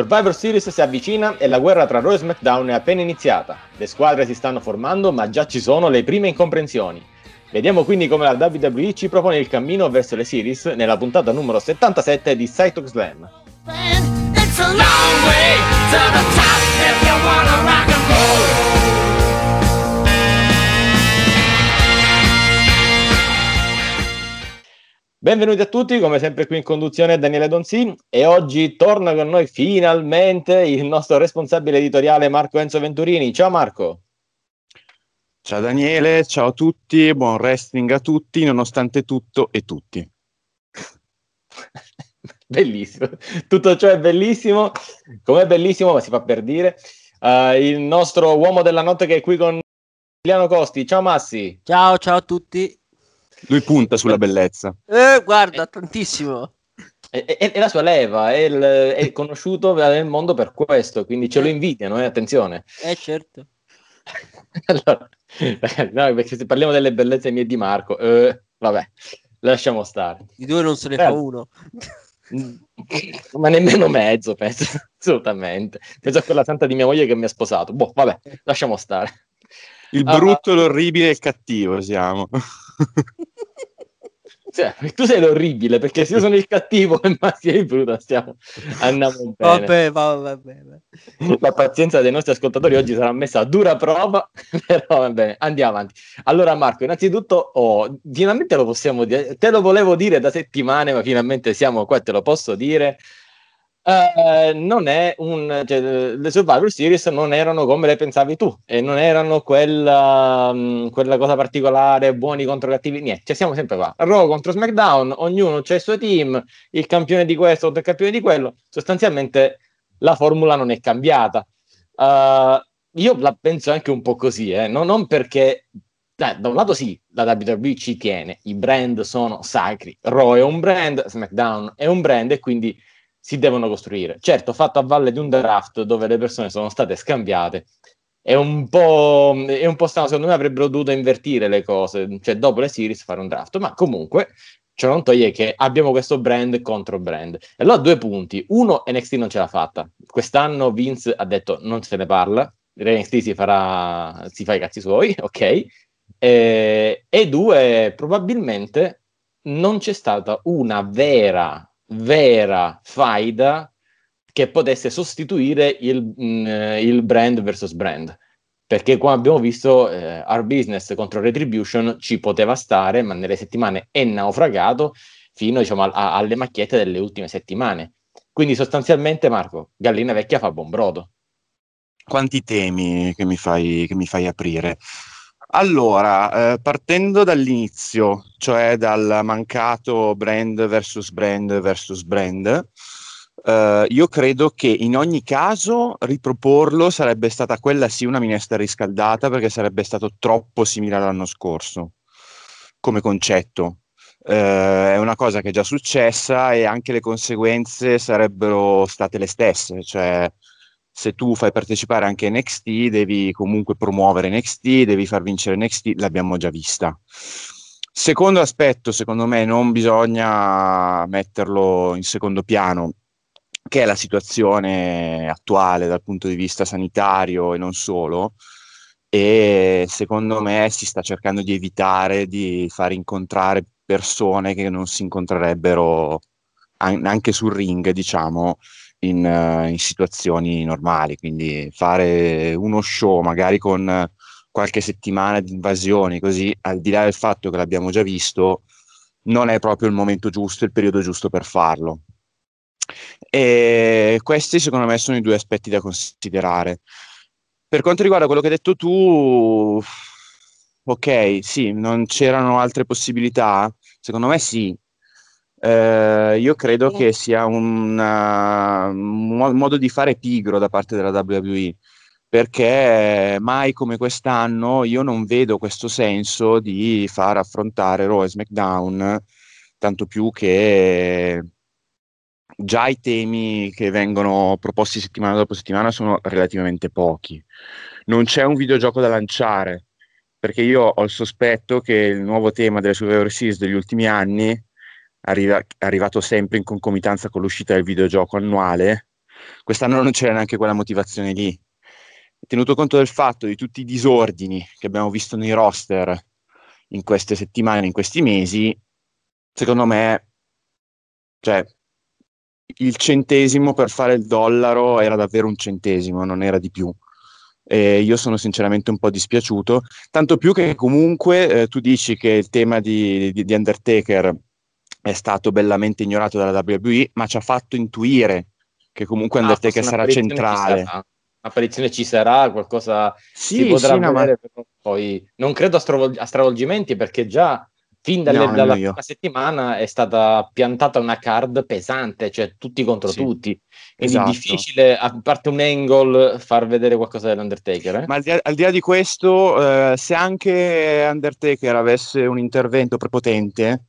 Survivor Series si avvicina e la guerra tra Raw e SmackDown è appena iniziata. Le squadre si stanno formando, ma già ci sono le prime incomprensioni. Vediamo quindi come la WWE ci propone il cammino verso le series nella puntata numero 77 di Cytok Slam. Man, It's a long way to the top if you wanna rock and roll. Benvenuti a tutti, come sempre qui in conduzione Daniele Donzi e oggi torna con noi finalmente il nostro responsabile editoriale Marco Enzo Venturini. Ciao Marco! Ciao Daniele, ciao a tutti, buon wrestling a tutti, nonostante tutto e tutti. bellissimo, tutto ciò è bellissimo, com'è bellissimo ma si fa per dire. Uh, il nostro uomo della notte che è qui con Emiliano Costi. Ciao Massi! Ciao, ciao a tutti. Lui punta sulla bellezza. Eh, guarda, tantissimo. È, è- è la sua leva, è, il- è conosciuto nel mondo per questo, quindi ce lo invidiano, eh, attenzione. Eh, certo. allora, no, perché se parliamo delle bellezze mie e di Marco, eh, vabbè, lasciamo stare. Di due non se ne Eh. fa uno. Ma nemmeno mezzo, penso, assolutamente. Penso a quella santa di mia moglie che mi ha sposato. Boh, vabbè, lasciamo stare. Il Ah, brutto, l'orribile e il cattivo siamo. Cioè, tu sei l'orribile, perché se io sono il cattivo e Massi è il brutto, stiamo andiamo bene. Vabbè, va- vabbè. La pazienza dei nostri ascoltatori oggi sarà messa a dura prova, però va bene, andiamo avanti. Allora Marco, innanzitutto, oh, finalmente lo possiamo dire, te lo volevo dire da settimane, ma finalmente siamo qua te lo posso dire. Eh, non è un, cioè, le Survivor Series non erano come le pensavi tu e non erano quella, mh, quella cosa particolare, buoni contro cattivi, niente, cioè siamo sempre qua. Raw contro SmackDown, ognuno c'ha il suo team, il campione di questo contro il campione di quello, sostanzialmente la formula non è cambiata. Uh, io la penso anche un po' così, eh, non, non perché dai, da un lato sì, la WWE ci tiene, i brand sono sacri, Raw è un brand, SmackDown è un brand e quindi si devono costruire. Certo, fatto a valle di un draft dove le persone sono state scambiate, è un po', è un po' strano, secondo me avrebbero dovuto invertire le cose, cioè dopo le series fare un draft, ma comunque ciò non toglie che abbiamo questo brand contro brand. E allora due punti. Uno, NXT non ce l'ha fatta. Quest'anno Vince ha detto non se ne parla, NXT si farà, si fa i cazzi suoi, ok? E, e due, probabilmente non c'è stata una vera, vera faida che potesse sostituire il, mh, il brand versus brand. Perché come abbiamo visto, eh, Our Business contro Retribution ci poteva stare, ma nelle settimane è naufragato fino diciamo, a- a- alle macchiette delle ultime settimane. Quindi sostanzialmente, Marco, gallina vecchia fa buon brodo. Quanti temi che mi fai, che mi fai aprire. Allora, eh, partendo dall'inizio, cioè dal mancato brand versus brand versus brand, eh, io credo che in ogni caso riproporlo sarebbe stata quella sì una minestra riscaldata perché sarebbe stato troppo simile all'anno scorso come concetto. Eh, è una cosa che è già successa e anche le conseguenze sarebbero state le stesse, cioè se tu fai partecipare anche NXT, devi comunque promuovere NXT, devi far vincere NXT, l'abbiamo già vista. Secondo aspetto, secondo me, non bisogna metterlo in secondo piano, che è la situazione attuale dal punto di vista sanitario e non solo. E secondo me si sta cercando di evitare di far incontrare persone che non si incontrerebbero an- anche sul ring, diciamo, in, eh, in situazioni normali. Quindi fare uno show magari con qualche settimana di invasioni, così al di là del fatto che l'abbiamo già visto, non è proprio il momento giusto, il periodo giusto per farlo. E questi secondo me sono i due aspetti da considerare. Per quanto riguarda quello che hai detto tu, ok, sì, non c'erano altre possibilità? Secondo me sì. Eh, io credo che sia un, un modo di fare pigro da parte della WWE perché mai come quest'anno io non vedo questo senso di far affrontare Raw e SmackDown, tanto più che già i temi che vengono proposti settimana dopo settimana sono relativamente pochi. Non c'è un videogioco da lanciare, perché io ho il sospetto che il nuovo tema delle Survivor Series degli ultimi anni, arriva, arrivato sempre in concomitanza con l'uscita del videogioco annuale, quest'anno non c'era neanche quella motivazione lì. Tenuto conto del fatto di tutti i disordini che abbiamo visto nei roster in queste settimane, in questi mesi, secondo me, cioè, il centesimo per fare il dollaro era davvero un centesimo, non era di più. E io sono sinceramente un po' dispiaciuto, tanto più che comunque eh, tu dici che il tema di, di, di, Undertaker è stato bellamente ignorato dalla WWE, ma ci ha fatto intuire che comunque ah, Undertaker sarà centrale. Apparizione ci sarà, qualcosa sì, si potrà sì, no, vedere, ma... poi non credo a, stravol- a stravolgimenti perché già fin dalle, No, dalla prima settimana è stata piantata una card pesante, cioè tutti contro Sì. tutti. Quindi Esatto. difficile, a parte un angle, far vedere qualcosa dell'Undertaker. Eh? Ma al di, al di là di questo, eh, se anche Undertaker avesse un intervento prepotente,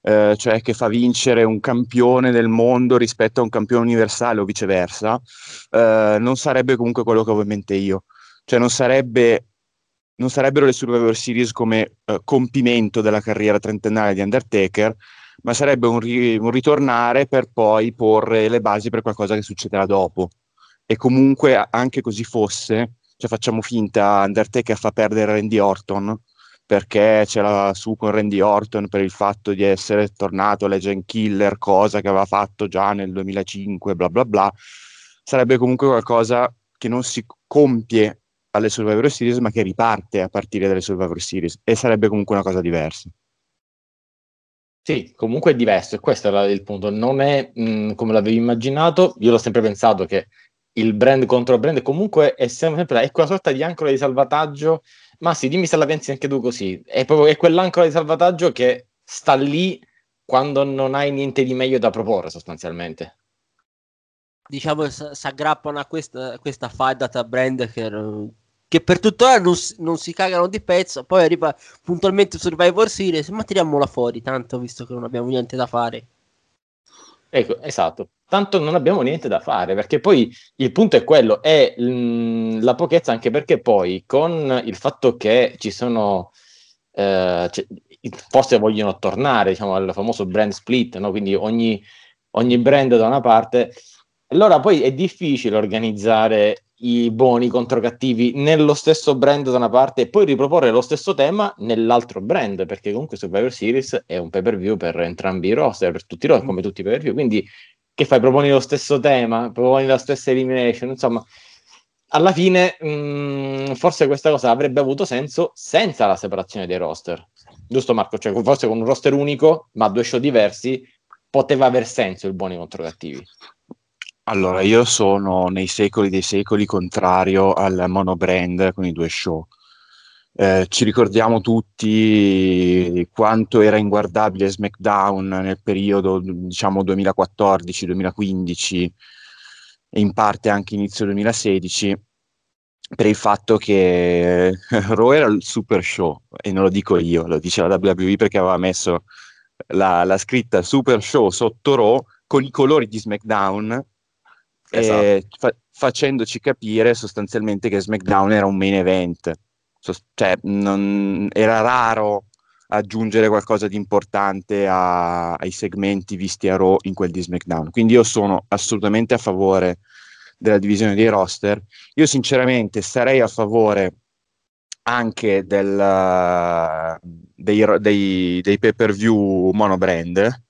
eh, cioè che fa vincere un campione del mondo rispetto a un campione universale o viceversa, eh, non sarebbe comunque quello che avevo in mente io. Cioè non sarebbe non sarebbero le Survivor Series come eh, compimento della carriera trentennale di Undertaker, ma sarebbe un, ri- un ritornare per poi porre le basi per qualcosa che succederà dopo. E comunque, anche così fosse, cioè facciamo finta, Undertaker fa perdere Randy Orton perché ce l'ha su con Randy Orton per il fatto di essere tornato Legend Killer, cosa che aveva fatto già nel 2005, bla bla bla. Sarebbe comunque qualcosa che non si compie alle Survivor Series, ma che riparte a partire dalle Survivor Series e sarebbe comunque una cosa diversa. Sì, comunque è diverso e questo era il punto. Non è mh, come l'avevi immaginato. Io l'ho sempre pensato che il brand contro brand comunque è sempre è quella sorta di ancora di salvataggio. Ma sì, dimmi se la pensi anche tu così. È proprio è quell'ancora di salvataggio che sta lì quando non hai niente di meglio da proporre, sostanzialmente. Diciamo si aggrappano a questa, questa faida tra brand che, che per tuttora non, si- non si cagano di pezzo. Poi arriva puntualmente Survivor Series, ma tiriamola fuori, tanto visto che non abbiamo niente da fare. Ecco, esatto. Tanto non abbiamo niente da fare, perché poi il punto è quello, è mm, la pochezza anche perché poi con il fatto che ci sono, eh, cioè, forse vogliono tornare, diciamo, al famoso brand split, no? Quindi ogni, ogni brand da una parte, allora poi è difficile organizzare i buoni contro cattivi nello stesso brand da una parte e poi riproporre lo stesso tema nell'altro brand, perché comunque Survivor Series è un pay per view per entrambi i roster, per tutti i roster, come tutti i pay per view, quindi che fai? Proponi lo stesso tema, proponi la stessa elimination, insomma, alla fine mh, forse questa cosa avrebbe avuto senso senza la separazione dei roster. Giusto Marco? Cioè, forse con un roster unico, ma due show diversi, poteva aver senso il buoni contro cattivi. Allora, io sono nei secoli dei secoli contrario al monobrand con i due show. Eh, ci ricordiamo tutti quanto era inguardabile SmackDown nel periodo, diciamo, 2014-2015 e in parte anche inizio 2016 per il fatto che Raw era il super show e non lo dico io, lo dice la WWE perché aveva messo la, la scritta super show sotto Raw con i colori di SmackDown e fa- facendoci capire sostanzialmente che SmackDown era un main event. Cioè, non- era raro aggiungere qualcosa di importante a- ai segmenti visti a Raw in quel di SmackDown. Quindi io sono assolutamente a favore della divisione dei roster. Io sinceramente sarei a favore anche del, dei, dei, dei pay-per-view monobrand,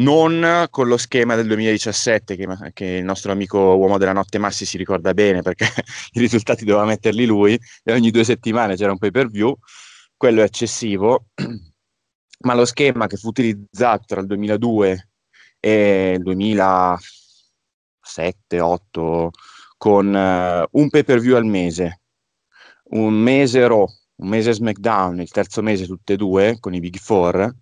non con lo schema del 2017 che, che il nostro amico uomo della notte Massi si ricorda bene perché i risultati doveva metterli lui e ogni due settimane c'era un pay per view, quello è eccessivo, ma lo schema che fu utilizzato tra il 2002 e il 7, 8, con eh, un pay per view al mese, un mese Raw, un mese SmackDown, il terzo mese tutte e due con i Big Four,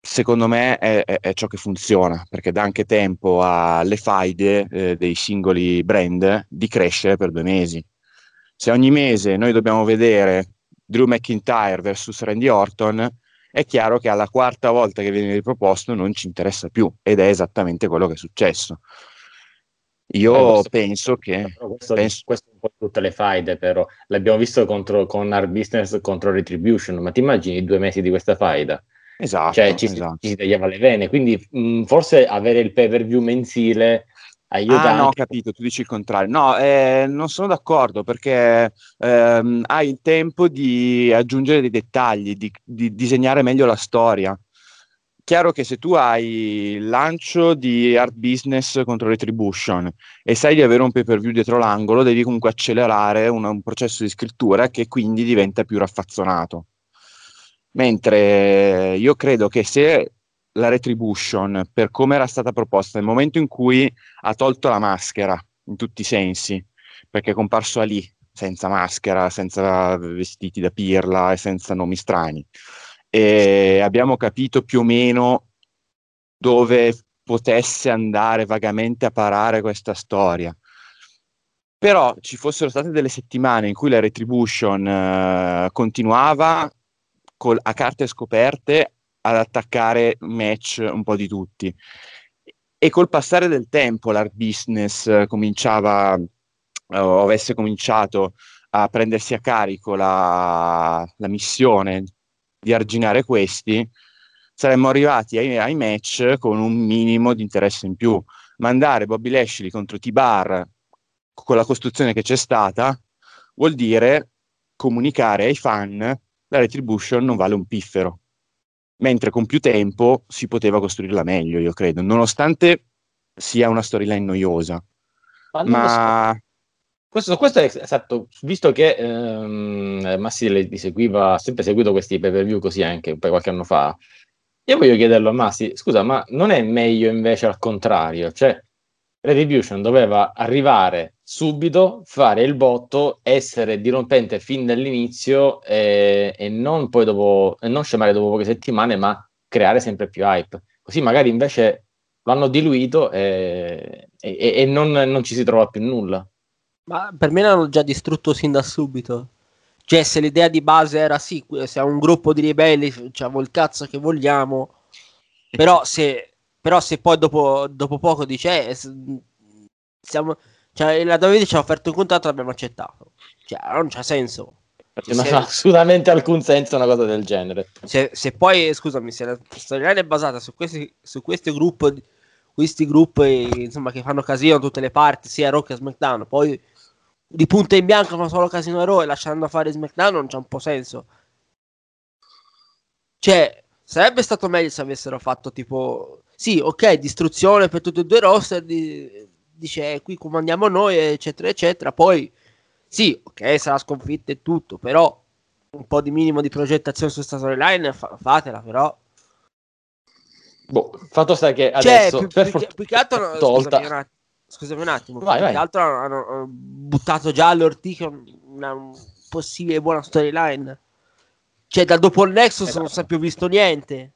secondo me è, è- è ciò che funziona, perché dà anche tempo alle faide eh, dei singoli brand di crescere per due mesi. Se ogni mese noi dobbiamo vedere Drew McIntyre versus Randy Orton, è chiaro che alla quarta volta che viene riproposto non ci interessa più ed è esattamente quello che è successo. Io Eh, questo- penso che questo, penso- questo è un po' tutte le faide, però l'abbiamo visto contro, con Hard Business contro Retribution, ma ti immagini i due mesi di questa faida? Esatto, Cioè ci, si- esatto. ci si tagliava le vene, quindi mh, forse avere il pay per view mensile aiuta Ah, no, ho capito, tu dici il contrario. No, eh, non sono d'accordo perché ehm, hai il tempo di aggiungere dei dettagli, di, di disegnare meglio la storia. Chiaro che se tu hai il lancio di Art Business contro Retribution e sai di avere un pay per view dietro l'angolo, devi comunque accelerare un, un processo di scrittura che quindi diventa più raffazzonato. Mentre io credo che se la Retribution, per come era stata proposta, nel momento in cui ha tolto la maschera in tutti i sensi, perché è comparso lì senza maschera, senza vestiti da pirla e senza nomi strani. E abbiamo capito più o meno dove potesse andare vagamente a parare questa storia. Però ci fossero state delle settimane in cui la Retribution eh, continuava col- a carte scoperte ad attaccare match un po' di tutti. E col passare del tempo l'art business eh, cominciava, eh, o avesse cominciato a prendersi a carico la, la missione di arginare questi, saremmo arrivati ai, ai match con un minimo di interesse in più. Mandare Bobby Lashley contro T-Bar con la costruzione che c'è stata vuol dire comunicare ai fan la retribution non vale un piffero mentre con più tempo si poteva costruirla meglio, io credo, nonostante sia una storyline noiosa. Ma lo so. Ma Questo, questo è esatto, visto che ehm, Massi li seguiva, ha sempre seguito questi pay per view così anche qualche anno fa, io voglio chiederlo a Massi, scusa, ma non è meglio invece al contrario? Cioè, Retribution doveva arrivare subito, fare il botto, essere dirompente fin dall'inizio e, e non poi dopo, e non scemare dopo poche settimane, ma creare sempre più hype. Così magari invece lo hanno diluito e, e- e non, non ci si trova più nulla. Ma per me l'hanno già distrutto sin da subito. Cioè, se l'idea di base era sì, siamo un gruppo di ribelli, facciamo il cazzo che vogliamo. Però se, però se poi dopo, dopo poco dice, eh, siamo, cioè, la WWE ci ha offerto un contratto e l'abbiamo accettato. Cioè, non c'ha senso. Perché non Se- ha assolutamente alcun senso una cosa del genere. Se, se poi, scusami, se la storyline è basata su questi, su questo gruppo, di- questi gruppi insomma, che fanno casino da tutte le parti, sia Raw che SmackDown, poi di punta in bianco fanno solo casino a Raw e lasciando fare SmackDown non c'ha un po' senso. Cioè, sarebbe stato meglio se avessero fatto tipo, sì, ok, distruzione per tutti e due i roster, di- dice "Eh, qui comandiamo noi, eccetera, eccetera, poi sì, ok, sarà sconfitta e tutto, però un po' di minimo di progettazione su questa storyline fa- fatela, però. Boh, fatto sta che Cioè, adesso più, per più più che altro, tolta. scusami un attimo, scusami un attimo, Vai, vai. altro hanno, hanno buttato già all'ortiche una un possibile buona storyline. Cioè, da dopo il Nexus Esatto. non si è più visto niente.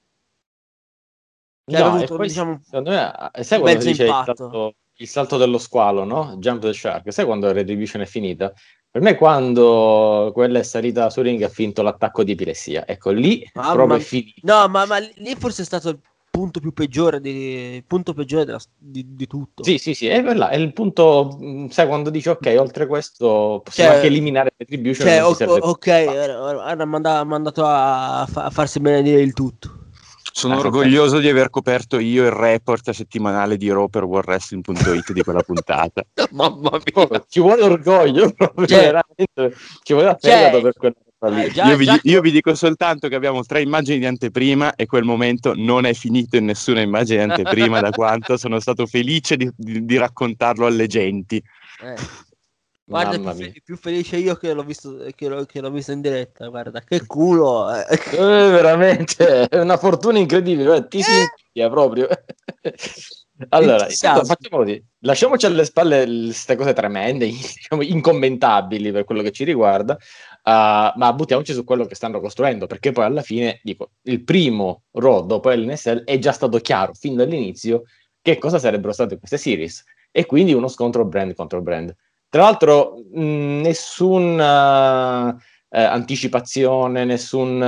Cioè, No, avuto, poi diciamo, secondo me, sai quando dice impatto. Il salto dello squalo, no? Jump the shark, sai quando Retribution è finita? Per me quando quella è salita su ring ha finto l'attacco di epilessia. Ecco, lì Mamma proprio è mia. finito. No, ma, ma lì forse è stato il punto più peggiore di, il punto peggiore della- di, di tutto. Sì, sì, sì, è, quella- è il punto, mh, sai, quando dici ok, oltre questo possiamo Cioè- anche eliminare Retribution, Cioè, o- ok, ora- ha manda- ha mandato a, a farsi benedire il tutto. Sono Ah, orgoglioso di aver coperto io il report settimanale di Raw per WarWrestling.it di quella puntata. Mamma Oh, ci vuole orgoglio, proprio, Cioè- veramente, ci vuole Cioè- fegato per quella. Eh, già- io, vi, già- io vi dico soltanto che abbiamo tre immagini di anteprima e quel momento non è finito in nessuna immagine di anteprima da quanto sono stato felice di, di- di raccontarlo alle genti. Eh. Guarda, Mamma più, mia. più felice io che l'ho visto, che l'ho, che l'ho visto in diretta. Guarda, che culo. eh. Eh, veramente è una fortuna incredibile, guarda, ti si invidia proprio. Allora, intanto facciamo così, lasciamoci alle spalle queste cose tremende, diciamo, incommentabili per quello che ci riguarda, uh, ma buttiamoci su quello che stanno costruendo, perché poi alla fine, dico, il primo Raw dopo l'NSL è già stato chiaro fin dall'inizio che cosa sarebbero state queste series, e quindi uno scontro brand contro brand. Tra l'altro, mh, nessuna eh, anticipazione, nessun,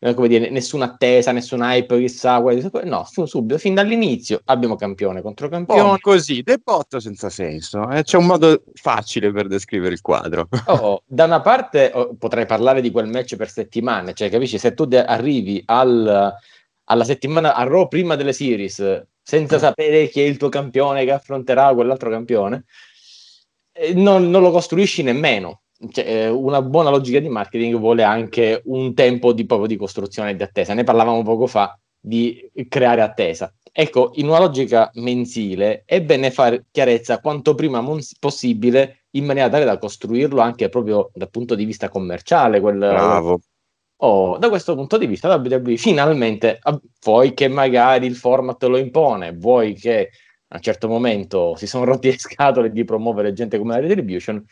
eh, come dire, nessuna attesa, nessun hype, chissà, no, subito, fin dall'inizio abbiamo campione contro campione. po' così, debotto senza senso. eh, C'è un modo facile per descrivere il quadro. Oh, da una parte oh, potrei parlare di quel match per settimane, cioè capisci, se tu de- arrivi al- alla settimana a Raw prima delle series senza sapere chi è il tuo campione che affronterà quell'altro campione, eh, non, non lo costruisci nemmeno. Cioè, eh, una buona logica di marketing vuole anche un tempo di, proprio di costruzione e di attesa. Ne parlavamo poco fa di creare attesa. Ecco, in una logica mensile è bene fare chiarezza quanto prima mons- possibile in maniera tale da costruirlo anche proprio dal punto di vista commerciale. Quel, Bravo. Oh, da questo punto di vista, la WWE finalmente, ah, vuoi che magari il format lo impone, vuoi che a un certo momento si sono rotti le scatole di promuovere gente come la Retribution,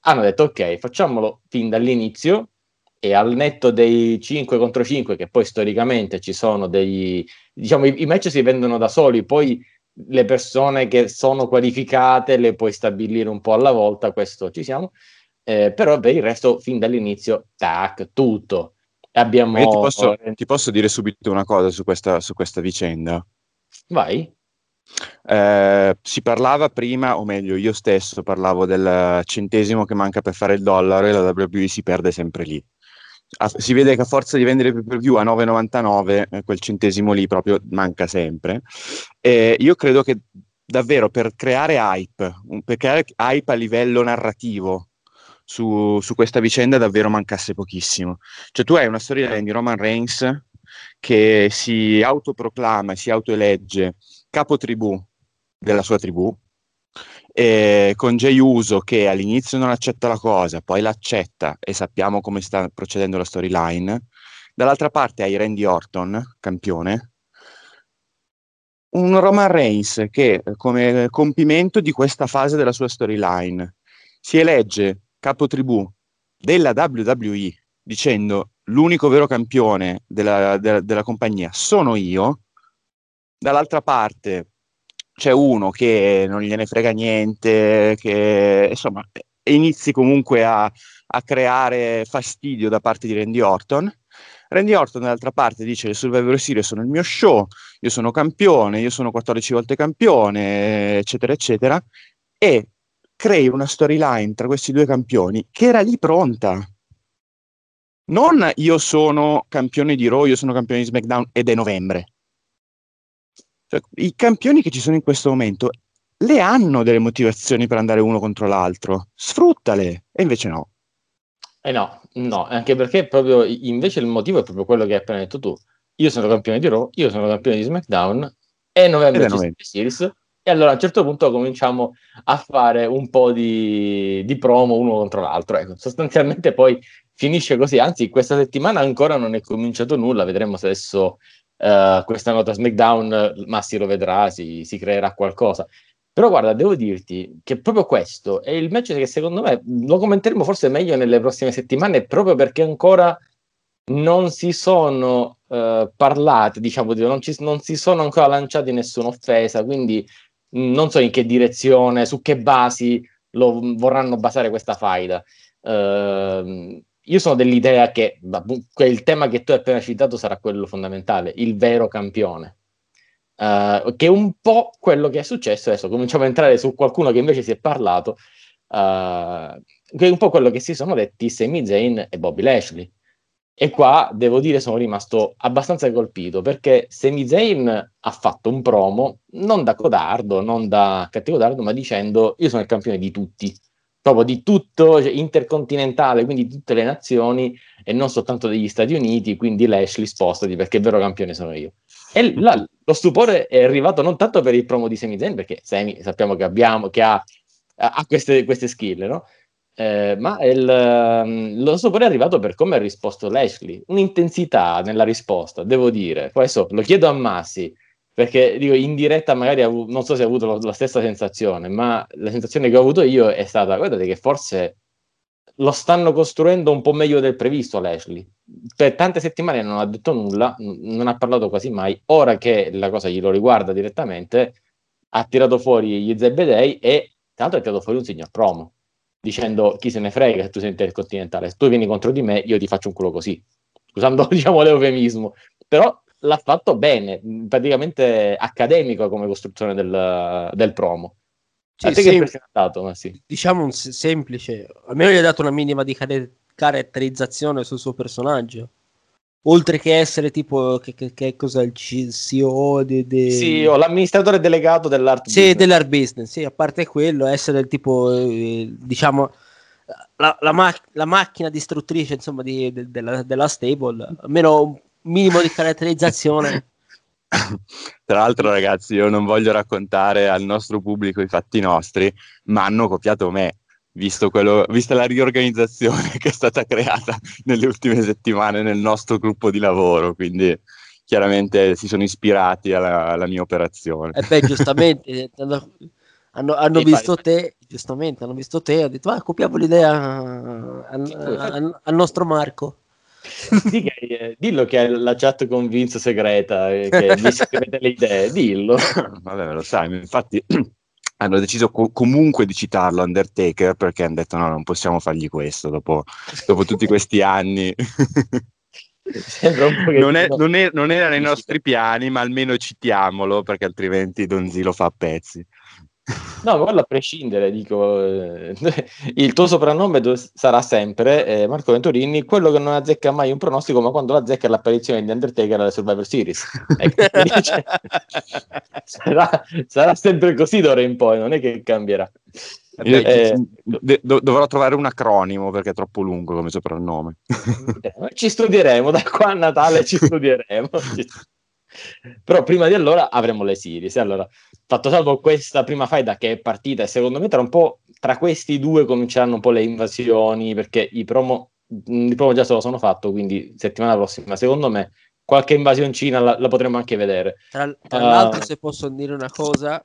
hanno detto ok, facciamolo fin dall'inizio e al netto dei 5 contro 5, che poi storicamente ci sono dei, diciamo, i, i match si vendono da soli, poi le persone che sono qualificate le puoi stabilire un po' alla volta, questo ci siamo, eh, però per il resto fin dall'inizio, tac, tutto. Abbiamo... Ti posso, ti posso dire subito una cosa su questa, su questa vicenda. Vai. Eh, si parlava prima, o meglio, io stesso parlavo del centesimo che manca per fare il dollaro e la WWE si perde sempre lì. A- si vede che a forza di vendere pay per view a 9,99 eh, quel centesimo lì proprio manca sempre. E io credo che davvero per creare hype, per creare hype a livello narrativo su, su questa vicenda davvero mancasse pochissimo. Cioè tu hai una storia di Roman Reigns che si autoproclama, si autoelegge capo tribù della sua tribù, e con Jey Uso che all'inizio non accetta la cosa, poi l'accetta e sappiamo come sta procedendo la storyline. Dall'altra parte hai Randy Orton, campione, un Roman Reigns che eh, come compimento di questa fase della sua storyline si elegge capo tribù della WWE dicendo l'unico vero campione della, della- della compagnia sono io. Dall'altra parte c'è uno che non gliene frega niente, che insomma inizi comunque a, a creare fastidio da parte di Randy Orton. Randy Orton dall'altra parte dice le Survivor Series sono il mio show, io sono campione, io sono 14 volte campione, eccetera, eccetera, e crei una storyline tra questi due campioni che era lì pronta. Non io sono campione di Raw, io sono campione di SmackDown ed è novembre. Cioè, I campioni che ci sono in questo momento le hanno delle motivazioni per andare uno contro l'altro, sfruttale, e invece no. Eh no, no, anche perché proprio invece il motivo è proprio quello che hai appena detto tu. Io sono campione di Raw, io sono campione di SmackDown, è novembre ci series, e allora a un certo punto cominciamo a fare un po' di, di promo uno contro l'altro. Ecco, sostanzialmente poi finisce così, anzi questa settimana ancora non è cominciato nulla, vedremo se adesso eh, questa nota SmackDown Massi lo vedrà, si, si creerà qualcosa. Però guarda, devo dirti che proprio questo è il match che secondo me lo commenteremo forse meglio nelle prossime settimane, proprio perché ancora non si sono eh, parlati, diciamo, di- non, ci- non si sono ancora lanciati nessuna offesa, quindi mh, non so in che direzione, su che basi lo vorranno basare questa faida. Ehm, io sono dell'idea che il tema che tu hai appena citato sarà quello fondamentale, il vero campione. Eh, che è un po' quello che è successo adesso cominciamo a entrare su qualcuno che invece si è parlato eh, che è un po' quello che si sono detti Sami Zayn e Bobby Lashley e qua devo dire sono rimasto abbastanza colpito perché Sami Zayn ha fatto un promo non da codardo, non da cattivo dardo ma dicendo io sono il campione di tutti proprio di tutto, cioè, intercontinentale, quindi di tutte le nazioni e non soltanto degli Stati Uniti, quindi Lashley spostati perché il vero campione sono io. E là, lo stupore è arrivato non tanto per il promo di Sami Zayn, perché Sami sappiamo che, abbiamo, che ha, ha queste, queste skill, no? Eh, ma il, ehm, lo stupore è arrivato per come ha risposto Lashley, un'intensità nella risposta, devo dire. Adesso lo chiedo a Massi, perché dico in diretta magari avu- non so se ha avuto lo- la stessa sensazione, ma la sensazione che ho avuto io è stata, guardate che forse lo stanno costruendo un po' meglio del previsto Lashley. Per tante settimane non ha detto nulla, n- non ha parlato quasi mai. Ora che la cosa glielo riguarda direttamente, ha tirato fuori gli Zebedei e tra l'altro ha tirato fuori un signor promo, dicendo chi se ne frega se tu sei intercontinentale, se tu vieni contro di me io ti faccio un culo così, usando diciamo l'eufemismo. Però l'ha fatto bene, praticamente accademico come costruzione del, del promo. Sì, ha dato, ma sì. Diciamo un se- semplice, almeno gli ha dato una minima di care- caratterizzazione sul suo personaggio. Oltre che essere tipo, che, che, che cos'è il CEO di- Sì, ho l'amministratore delegato dell'art Sì, business. dell'art business, sì, a parte quello, essere il tipo, eh, diciamo, la, la ma- la macchina distruttrice, insomma, di- de- della, della stable, almeno minimo di caratterizzazione. Tra l'altro, ragazzi, io non voglio raccontare al nostro pubblico i fatti nostri, ma hanno copiato me, visto quello, vista la riorganizzazione che è stata creata nelle ultime settimane nel nostro gruppo di lavoro. Quindi, chiaramente si sono ispirati alla, alla mia operazione. E beh, giustamente, hanno, hanno- hanno visto te, giustamente, hanno visto te, hanno detto, ah, copiamo l'idea al, al- al nostro Marco. Che- eh, dillo che è la chat con Vince segreta, eh, che vi scrivete le idee, dillo. Vabbè, lo sai, infatti hanno deciso co- comunque di citarlo Undertaker perché hanno detto no, non possiamo fargli questo dopo, dopo tutti questi anni. Non, è- non è- non era nei nostri piani, ma almeno citiamolo perché altrimenti Donzi lo fa a pezzi. No, quello a prescindere, dico, eh, il tuo soprannome do- sarà sempre eh, Marco Venturini, quello che non azzecca mai un pronostico, ma quando lo azzecca è l'apparizione di Undertaker alla Survivor Series. Ecco, quindi, cioè, sarà, sarà sempre così d'ora in poi, non è che cambierà. Io- Eh, de- do- dovrò trovare un acronimo perché è troppo lungo come soprannome. Eh, ci studieremo, da qua a Natale ci studieremo. Però prima di allora avremo le series. Allora, fatto salvo questa prima faida che è partita e secondo me tra un po' tra questi due cominceranno un po' le invasioni perché i promo, mh, i promo già se lo sono fatto, quindi settimana prossima secondo me qualche invasioncina la, la potremo anche vedere. Tra, tra Ah. l'altro, se posso dire una cosa,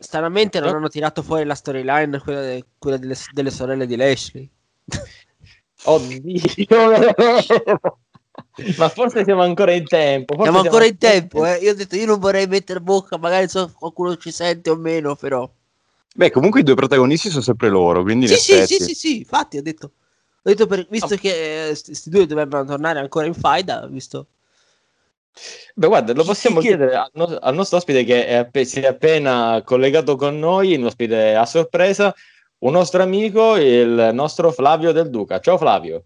stranamente non hanno tirato fuori la storyline, quella, de- quella delle, delle sorelle di Lashley. Oddio, ma forse siamo ancora in tempo. forse Siamo ancora in tempo, eh. Io ho detto, io non vorrei mettere bocca, magari so qualcuno ci sente o meno, però. Beh, comunque i due protagonisti sono sempre loro, quindi in Sì, sì, sì, sì, sì, infatti ho detto, ho detto per- visto che questi due dovrebbero tornare ancora in faida, visto... Beh, guarda, lo possiamo Chi- chiedere al, no- al nostro ospite che è appe- si è appena collegato con noi, un ospite a sorpresa, un nostro amico, il nostro Flavio Del Duca. Ciao Flavio.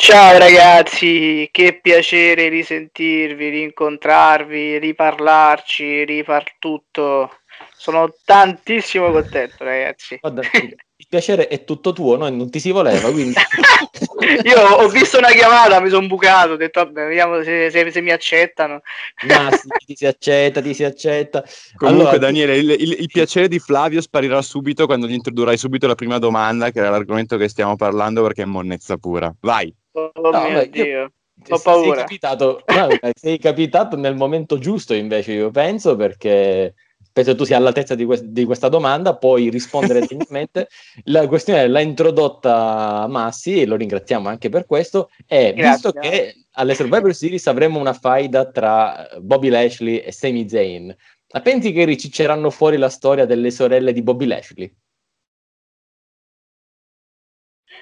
Ciao ragazzi, che piacere risentirvi, rincontrarvi, riparlarci, rifar tutto. Sono tantissimo contento, ragazzi. Guarda, il piacere è tutto tuo, noi non ti si voleva, quindi... Io ho visto una chiamata, mi sono bucato, ho detto vabbè, vediamo se, se- se mi accettano. Ma sì, ti si accetta, ti si accetta. Comunque, Allora, Daniele, il, il- il piacere di Flavio sparirà subito quando gli introdurrai subito la prima domanda, che era l'argomento che stiamo parlando, perché è monnezza pura. Vai. Oh No, mio beh, io- Dio, ho sei paura. capitato, sei capitato nel momento giusto, invece, io penso, perché penso tu sia all'altezza di, quest- di questa domanda, puoi rispondere degnamente. La questione l'ha introdotta Massi e lo ringraziamo anche per questo. E visto Grazie. che alle Survivor Series avremo una faida tra Bobby Lashley e Sami Zayn, ma pensi che ricicceranno fuori la storia delle sorelle di Bobby Lashley?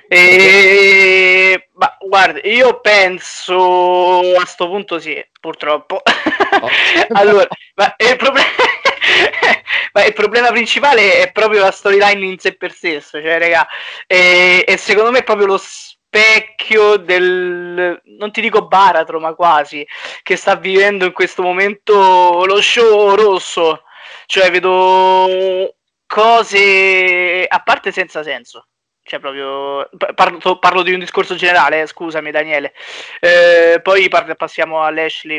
E... Guarda, io penso a sto punto sì, purtroppo. allora, ma il, proble- ma il problema principale è proprio la storyline in sé per sé, cioè, raga, e, e secondo me è proprio lo specchio del, non ti dico baratro, ma quasi, che sta vivendo in questo momento lo show rosso. Cioè, vedo cose a parte senza senso. Cioè, proprio pa- parlo, parlo di un discorso generale, eh, scusami Daniele. Eh, poi par- passiamo a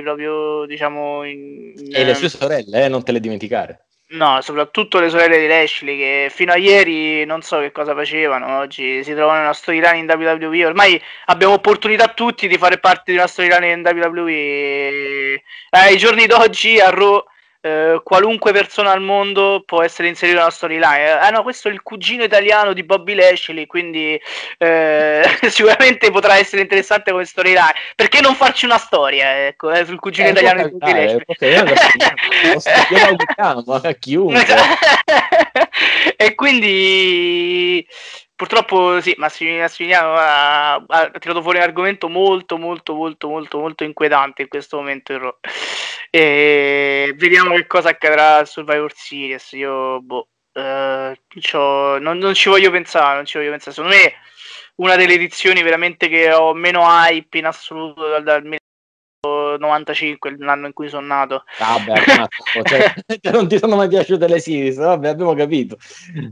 proprio diciamo. In, E le sue sorelle, eh, non te le dimenticare. No, soprattutto le sorelle di Lashley che fino a ieri non so che cosa facevano, oggi si trovano in una storyline in WWE, ormai abbiamo opportunità tutti di fare parte di una storyline in WWE. Eh, ai giorni d'oggi a Raw eh, qualunque persona al mondo può essere inserita nella storyline. Ah no, questo è il cugino italiano di Bobby Lashley, quindi eh, sicuramente potrà essere interessante come storyline. Perché non farci una storia ecco, eh, sul cugino Eh, italiano di Bobby Lashley? lo auguriamo a chiunque. e quindi purtroppo sì, Massimiliano ha, ha tirato fuori un argomento molto molto molto molto molto inquietante in questo momento. E vediamo che cosa accadrà a Survivor Series. Io boh, eh, non, non ci voglio pensare, non ci voglio pensare. Secondo me una delle edizioni veramente che ho meno hype in assoluto dal, dal 1995, l'anno in cui sono nato. Vabbè, un attimo, cioè, non ti sono mai piaciute le series, vabbè, abbiamo capito.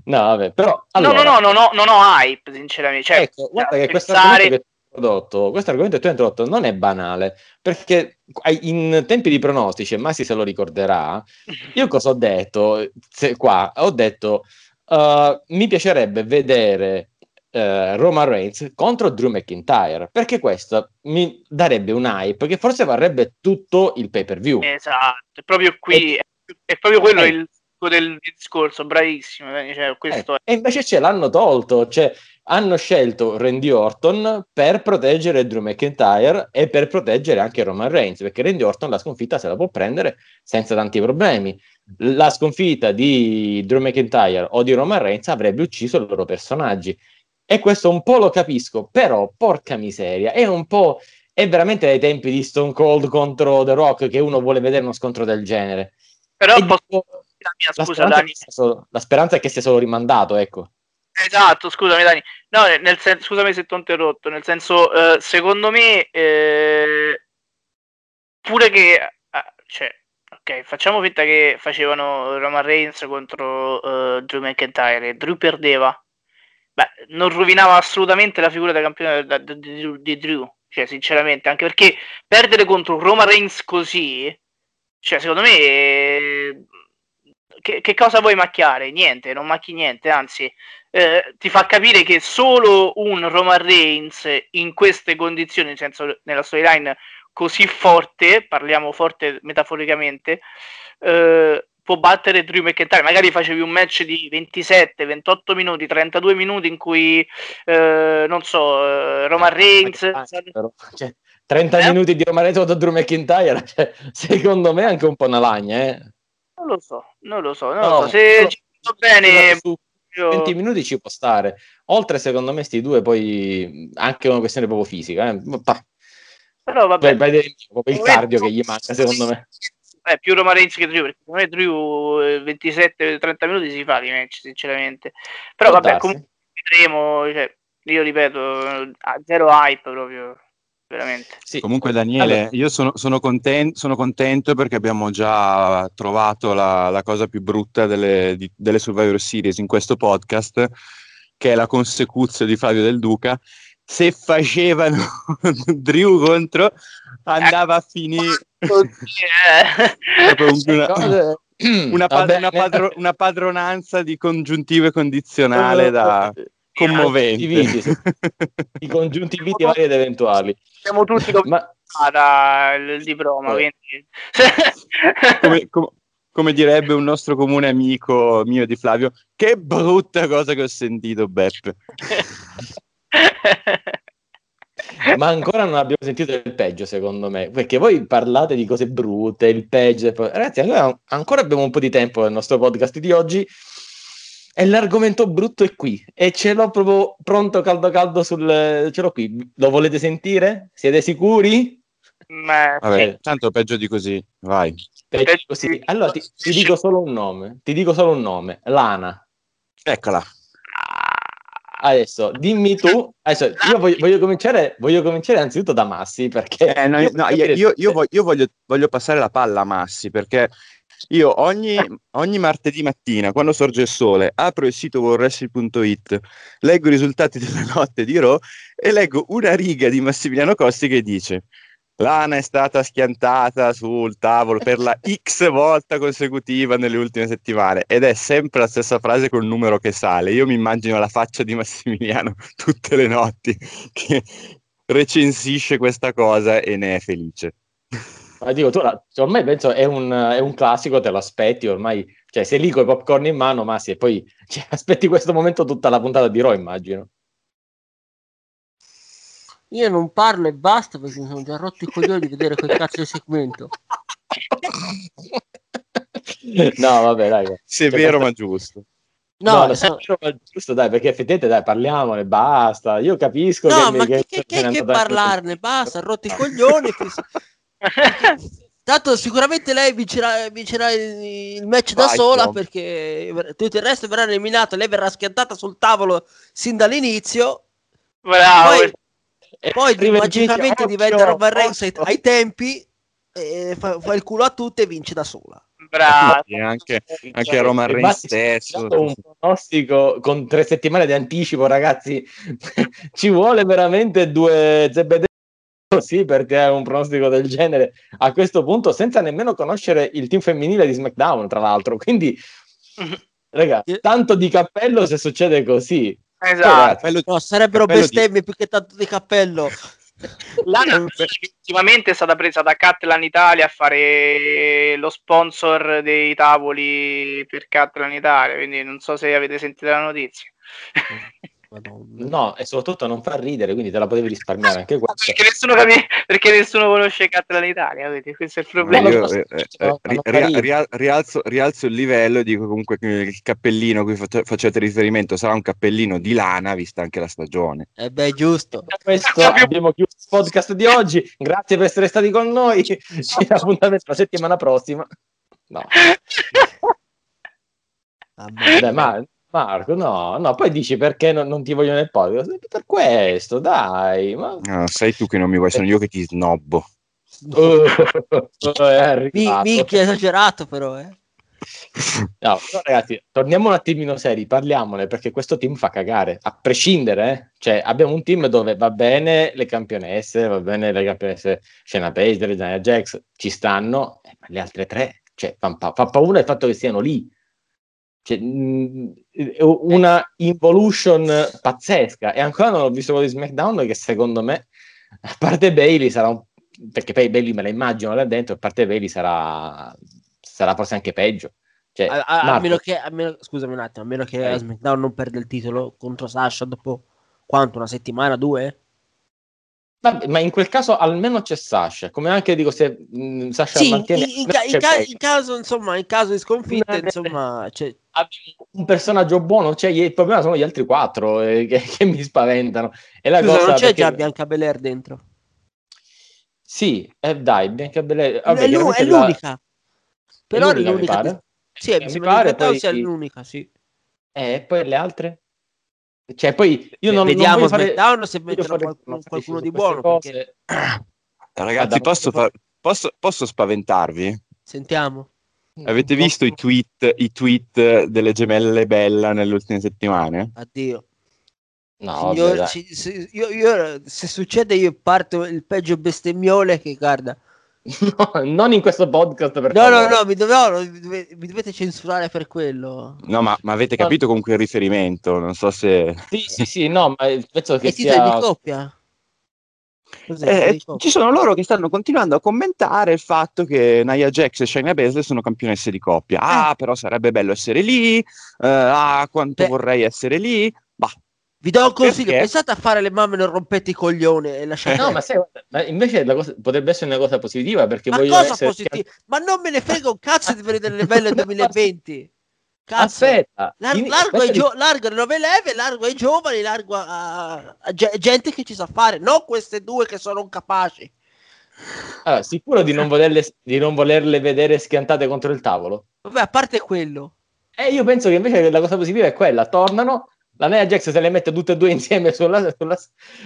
No, vabbè, però allora, no, no, no, non ho, non ho hype, sinceramente. Cioè, ecco, guarda che questo pensare- argomento che tu hai introdotto, questo argomento che tu hai introdotto non è banale, perché in tempi di pronostici, e Massi se lo ricorderà, io cosa ho detto? Se- qua ho detto, uh, mi piacerebbe vedere eh, Roman Reigns contro Drew McIntyre, perché questo mi darebbe un hype che forse varrebbe tutto il pay per view. Esatto, è proprio qui, è, è proprio quello Eh. il del discorso, bravissimo. eh, Cioè, questo Eh, E invece ce l'hanno tolto, cioè hanno scelto Randy Orton per proteggere Drew McIntyre e per proteggere anche Roman Reigns, perché Randy Orton la sconfitta se la può prendere senza tanti problemi. La sconfitta di Drew McIntyre o di Roman Reigns avrebbe ucciso i loro personaggi. E questo un po' lo capisco, però porca miseria, è un po'... È veramente dai tempi di Stone Cold contro The Rock che uno vuole vedere uno scontro del genere. Però posso dico, la mia la, scusa, speranza Dani. solo, la speranza è che sia solo rimandato, ecco. Esatto, scusami Dani. No, nel sen- scusami se ti ho interrotto, nel senso, eh, secondo me, eh, pure che, ah, cioè, ok, facciamo finta che facevano Roman Reigns contro eh, Drew McIntyre Drew perdeva. Beh, non rovinava assolutamente la figura da campione di, di- di Drew, cioè, sinceramente, anche perché perdere contro Roman Reigns così, cioè, secondo me, eh, che, che cosa vuoi macchiare? Niente, non macchi niente, anzi, eh, ti fa capire che solo un Roman Reigns in queste condizioni, nel senso nella storyline così forte, parliamo forte metaforicamente, eh, può battere Drew McIntyre. Magari facevi un match di 27, 28 minuti, 32 minuti in cui, eh, non so, eh, Roman Reigns... Però, cioè, 30 Eh? minuti di Roman Reigns contro Drew McIntyre, cioè, secondo me è anche un po' una lagna, eh. Non lo so, non lo so, non No, lo so. Se no. ci sto bene... Su io- 20 minuti ci può stare. Oltre, secondo me, sti due poi anche una questione proprio fisica, eh. Pa- Però vabbè. proprio il cardio che gli manca, secondo me. Eh, più Roman Reigns che Drew, perché secondo me Drew eh, 27-30 minuti si fa di match, sinceramente. Però Può vabbè, darsi. comunque vedremo, cioè, io ripeto, zero hype proprio, veramente. Sì. Comunque Daniele, Allora, io sono, sono conten- sono contento perché abbiamo già trovato la, la cosa più brutta delle, di- delle Survivor Series in questo podcast, che è la consecuzione di Flavio Del Duca. Se facevano Drew contro, andava a finire Eh. Una, una Va pa- bene. una padro- una padronanza di congiuntivo e condizionale da commovente. Divisi, I congiuntiviti vari ed eventuali. Siamo tutti come Ma il diploma, Eh. quindi... come, com- come direbbe un nostro comune amico mio di Flavio, che brutta cosa che ho sentito, Beppe. Ma ancora non abbiamo sentito il peggio, secondo me, perché voi parlate di cose brutte, il peggio. Ragazzi, ancora, ancora abbiamo un po' di tempo nel nostro podcast di oggi e l'argomento brutto è qui e ce l'ho proprio pronto, caldo caldo sul... ce l'ho qui. Lo volete sentire? Siete sicuri? Ma- Vabbè, Eh. tanto peggio di così, vai. Peggio Peggio così. di- Allora ti, ti dico solo un nome, ti dico solo un nome, Lana. Eccola. Adesso dimmi tu, adesso io voglio, voglio cominciare, voglio cominciare anzitutto da Massi perché Eh, no, io no, voglio io, io- io voglio, io voglio- voglio passare la palla a Massi perché io ogni, ogni martedì mattina, quando sorge il sole, apro il sito worldwrestling.it, leggo i risultati della notte di Raw e leggo una riga di Massimiliano Costi che dice Lana è stata schiantata sul tavolo per la X volta consecutiva nelle ultime settimane ed è sempre la stessa frase col numero che sale. Io mi immagino la faccia di Massimiliano tutte le notti che recensisce questa cosa e ne è felice. Ma dico, tu la- cioè, ormai penso è un, è un classico, te lo aspetti ormai, cioè sei lì con i popcorn in mano, ma sì, e poi cioè, aspetti questo momento tutta la puntata di Raw, immagino. Io non parlo e basta perché mi sono già rotto i coglioni di vedere quel cazzo di segmento. no, vabbè, dai. Severo ma giusto. No, no, sono- no, no, giusto, dai, perché effettivamente, dai, parliamone, basta. Io capisco no, che, ma che- che, che- che- parlarne? Basta, ha rotto i coglioni. che- Tanto sicuramente lei vincerà, vincerà il, match da Vai, sola Tom. perché tutto il resto verrà eliminato. Lei verrà schiantata sul tavolo sin dall'inizio. Bravo. Poi, E poi magicamente occhio, diventa Roman Reigns ai, occhio. ai tempi, e fa, fa il culo a tutte e vince da sola. bravo. E anche, anche Roman Reigns Infatti, stesso. un pronostico con tre settimane di anticipo, ragazzi, ci vuole veramente due zebedee così per tirare un pronostico del genere a questo punto, senza nemmeno conoscere il team femminile di SmackDown, tra l'altro. Quindi, raga, tanto di cappello se succede così. Esatto. Cappello- No, sarebbero cappello di- bestemmie più che tanto di cappello. Lana ultimamente è stata presa da Catlan Italia a fare lo sponsor dei tavoli per Catlan Italia, quindi non so se avete sentito la notizia. Madonna. No, e soprattutto non fa ridere, quindi te la potevi risparmiare anche questo. perché, nessuno capi- perché nessuno conosce Catlan Italia, vedi? questo è il problema. Io, eh, eh, ri- ria- rialzo, rialzo il livello e dico comunque che il cappellino a cui face- facete riferimento sarà un cappellino di lana, vista anche la stagione. Eh beh, giusto. Da questo abbiamo chiuso il podcast di oggi. Grazie per essere stati con noi. Ci appuntamento la settimana prossima. No, dai, ma Marco, no, no, poi dici perché non, non ti voglio nel podcast? Per questo, dai. Ma... No, sei tu che non mi vuoi, sono io che ti snobbo. Uh, Mi- minchia esagerato però, eh. No, no, ragazzi, torniamo un attimino seri, parliamone perché questo team fa cagare, a prescindere, eh. cioè abbiamo un team dove va bene le campionesse, va bene le campionesse Shayna Baszler, Nia Jax, ci stanno, eh, ma le altre tre, cioè, fa, pa- fa paura il fatto che siano lì. Cioè, mh, è una involution pazzesca e ancora non ho visto quello di SmackDown che secondo me, a parte Bailey sarà un... perché poi Bailey me la immagino là dentro, a parte Bailey sarà, sarà forse anche peggio. Cioè, A, a- a meno che, a meno- scusami un attimo, a meno che Ok. SmackDown non perde il titolo contro Sasha dopo quanto? Una settimana, due? Vabbè, ma in quel caso almeno c'è Sasha, come anche dico se mh, Sasha Sì, mantiene in ca- in c'è ca- in caso, insomma, in caso di sconfitta, Eh, insomma, cioè, Abbiamo un personaggio buono, cioè, il problema sono gli altri quattro eh, che, che mi spaventano. E la scusa, cosa non c'è perché- già Bianca Belair dentro. Sì, eh, dai, Bianca Belair. vabbè, è, l'u- è la- l'unica. Però è l'unica, mi l'unica. pare. che- Sì, Eh, mi mi pare, poi- sia l'unica, sì. Eh, poi le altre? Cioè, poi io non, non Vediamo voglio fare- SmackDown se fare qualcuno, qualcuno di buono. Perché... Ragazzi, Guarda, posso, posso- fa- posso- posso spaventarvi? Sentiamo. Avete visto i tweet, i tweet delle gemelle Bella nelle ultime settimane? Addio. No, vabbè, Signor- dai. ci- se, io- io- se succede io parto il peggio bestemmiole che guarda. No, non in questo podcast, per No, no, no, mi, dove- no, mi dove- mi dovete censurare per quello. No, ma, ma avete capito comunque il riferimento? Non so se... Sì, sì, sì, no, ma penso che E titoli sia... di coppia? Eh, di coppia? ci sono loro che stanno continuando a commentare il fatto che Nia Jax e Shayna Baszler sono campionesse di coppia. Ah, però sarebbe bello essere lì. eh, ah, quanto Beh. vorrei essere lì. Vi do un consiglio, Perché? pensate a fare le mamme non rompete i coglioni e lasciate... No, ma sai, ma invece cosa, potrebbe essere una cosa positiva perché Ma voglio cosa essere... positiva? Ma non me ne frega un cazzo di venire nelle belle 2020. Cazzo. Aspetta, Lar- in- largo, ai gio- largo le nuove leve, largo ai giovani, largo a, a ge- gente che ci sa fare, non queste due che sono incapaci. Allora, sicuro di non, volerle, di non volerle vedere schiantate contro il tavolo? Vabbè, a parte quello. E io penso che invece la cosa positiva è quella, tornano, la Nia Jax se le mette tutte e due insieme sulla- sulla-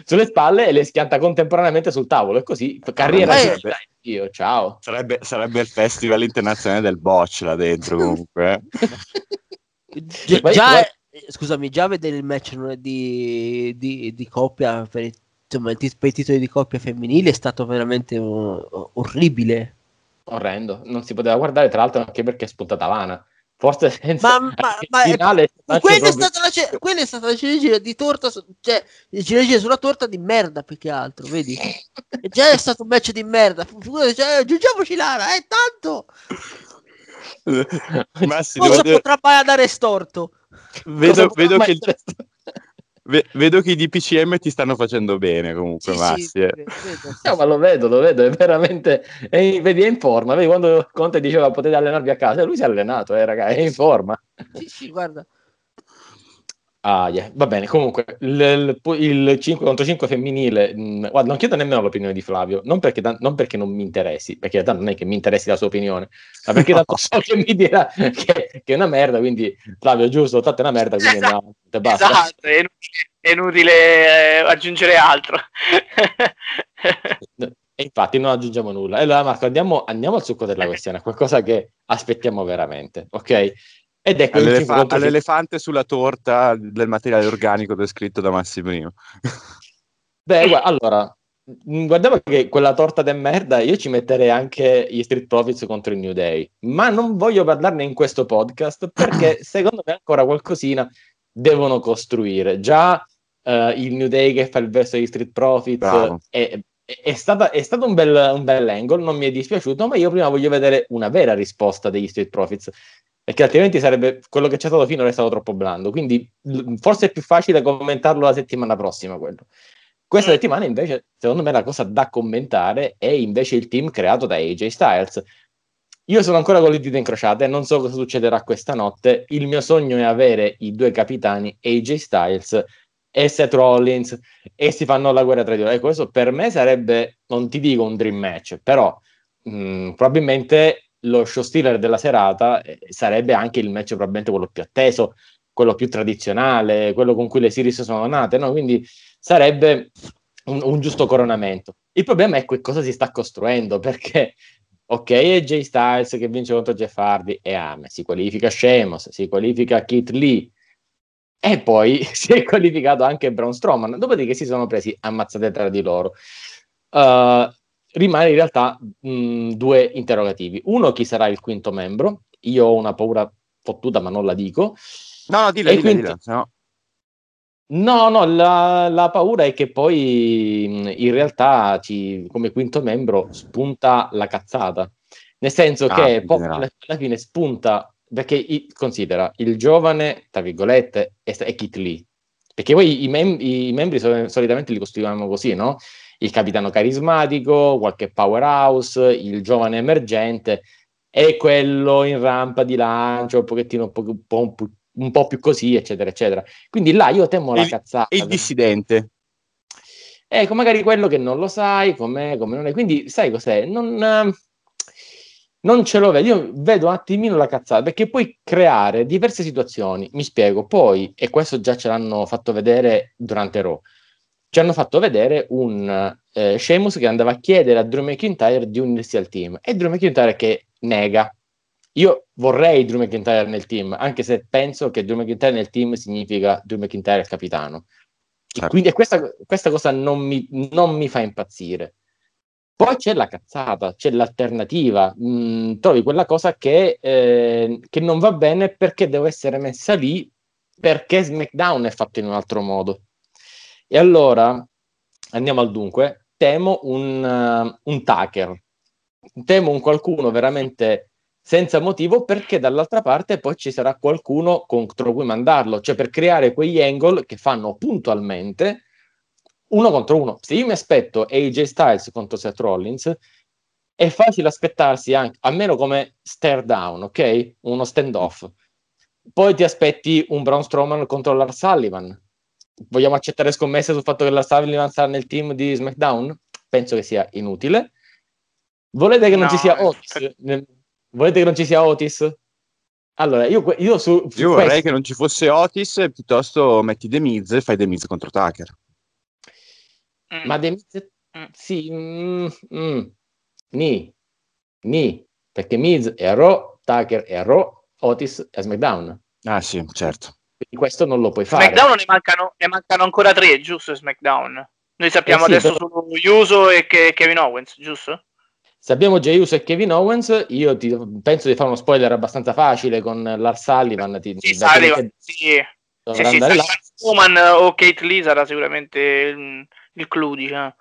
sulle spalle e le schianta contemporaneamente sul tavolo e così carriera finita. io, ciao. sarebbe, sarebbe il festival internazionale del botch là dentro comunque. eh. Gi- già, guarda- scusami, già vedere il match di, di, di coppia per insomma, il tit- per i titoli di coppia femminili è stato veramente uh, orribile. Orrendo, non si poteva guardare, tra l'altro anche perché è spuntata Lana. Forse senza Ma, ma, ma è- finale è quella, è stata la ce- quella è stata la ciliegina di torta, cioè la ciliegina sulla torta di merda più che altro, vedi? E già è stato un match di merda. Figurati, cioè, aggiungiamoci Lara, eh, tanto! Massi, Cosa devo- potrà mai andare storto? vedo, vedo che il- mai essere- ve- vedo che i DPCM ti stanno facendo bene comunque, Sì, Massi. sì, eh. vedo, sì, No, ma lo vedo, lo vedo, è veramente, è, vedi, è in forma, vedi quando Conte diceva potete allenarvi a casa, lui si è allenato, eh, raga, è in forma. sì, sì, guarda. Ah, yeah. Va bene, comunque, il, il- il 5 contro 5 femminile, mh, guarda, non chiedo nemmeno l'opinione di Flavio, non perché, tan- non perché non mi interessi, perché in realtà non è che mi interessi la sua opinione, ma perché tanto so che mi dirà che, che è una merda, quindi Flavio, giusto, tanto è una merda, quindi Esatto. andiamo, e basta. Esatto, è inutile, è inutile, eh, aggiungere altro. E infatti non aggiungiamo nulla. Allora, Marco, andiamo, andiamo al succo della questione, a qualcosa che aspettiamo veramente, ok? Ed ecco il 5 All'elefa- contro 5. all'elefante sulla torta del materiale organico descritto da Massi prima. Beh, gua- allora, mh, guardiamo che quella torta de merda, io ci metterei anche gli Street Profits contro il New Day, ma non voglio parlarne in questo podcast perché secondo me ancora qualcosina devono costruire. Già eh, il New Day che fa il verso degli Street Profits è- è stata- è stato un bel, un bel angle, non mi è dispiaciuto, ma io prima voglio vedere una vera risposta degli Street Profits. Perché altrimenti sarebbe quello che c'è stato finora è stato troppo blando. Quindi forse è più facile commentarlo la settimana prossima. Quello. Questa settimana invece, secondo me, la cosa da commentare è invece il team creato da AJ Styles. Io sono ancora con le dita incrociate, non so cosa succederà questa notte. Il mio sogno è avere i due capitani AJ Styles e Seth Rollins e si fanno la guerra tra di loro. E questo per me sarebbe, non ti dico un dream match, però mh, probabilmente lo show stealer della serata eh, sarebbe anche il match probabilmente quello più atteso, quello più tradizionale, quello con cui le series sono nate, no? Quindi sarebbe un, un giusto coronamento. Il problema è che cosa si sta costruendo, perché ok, è Jay Styles che vince contro Jeff Hardy e Ame, si qualifica Sheamus, si qualifica Keith Lee e poi si è qualificato anche Braun Strowman, dopodiché si sono presi ammazzate tra di loro. Uh, rimane in realtà mh, due interrogativi. Uno, chi sarà il quinto membro? Io ho una paura fottuta, ma non la dico. No, no, dilla, E dilla, quindi- dilla, se no- No, la, la paura è che poi in realtà ci, come quinto membro spunta la cazzata. Nel senso Ah, che poi alla, alla fine spunta, perché i- considera il giovane, tra virgolette, è, è Kit Lee. Perché poi i, mem- i membri so- solitamente li costruiamo così, no? Il capitano carismatico, qualche powerhouse, il giovane emergente e quello in rampa di lancio, un pochettino un po', un po', un po', più così, eccetera, eccetera. Quindi là io temo la E cazzata. E il dissidente. Ecco, magari quello che non lo sai, com'è, come non è. Quindi, sai cos'è? Non, non ce lo vedo. Io vedo un attimino la cazzata, perché puoi creare diverse situazioni. Mi spiego. Poi, e questo già ce l'hanno fatto vedere durante Raw, ci hanno fatto vedere un eh, Sheamus che andava a chiedere a Drew McIntyre di unirsi al team. E Drew McIntyre che nega. Io vorrei Drew McIntyre nel team, anche se penso che Drew McIntyre nel team significa Drew McIntyre il capitano. Certo. Quindi questa, questa cosa non mi, non mi fa impazzire. Poi c'è la cazzata, c'è l'alternativa. Mm, trovi quella cosa che, eh, che non va bene perché deve essere messa lì perché SmackDown è fatto in un altro modo. E allora andiamo al dunque. Temo un, uh, un Tucker, temo un qualcuno veramente senza motivo perché dall'altra parte poi ci sarà qualcuno contro cui mandarlo, cioè per creare quegli angle che fanno puntualmente uno contro uno. Se io mi aspetto AJ Styles contro Seth Rollins, è facile aspettarsi anche, almeno come stare down, ok? Uno stand-off. Poi ti aspetti un Braun Strowman contro Lars Sullivan. Vogliamo accettare scommesse sul fatto che Lars Sullivan sarà nel team di SmackDown? Penso che sia inutile. Volete che non No, ci sia eh, Otis? Nel- Volete che non ci sia Otis? Allora, io, io su, su Io vorrei questo- che non ci fosse Otis e piuttosto metti The Miz e fai The Miz contro Tucker. Mm. Ma The Miz, Mm. sì, mm, mm, ni, ni, perché Miz è a Raw, Tucker è a Raw, Otis è a SmackDown. Ah sì, certo. Quindi questo non lo puoi fare. SmackDown ne mancano, ne mancano ancora tre, giusto? SmackDown. Noi sappiamo Eh sì, adesso però- solo Uso e Ke- Kevin Owens, giusto? Se abbiamo Jey Uso e Kevin Owens, io ti, penso di fare uno spoiler abbastanza facile con Lars Sullivan. Ti, Sì, Sullivan, che sì. Sì, sì, Roman o Kate Lee sarà sicuramente il, il clou, diciamo.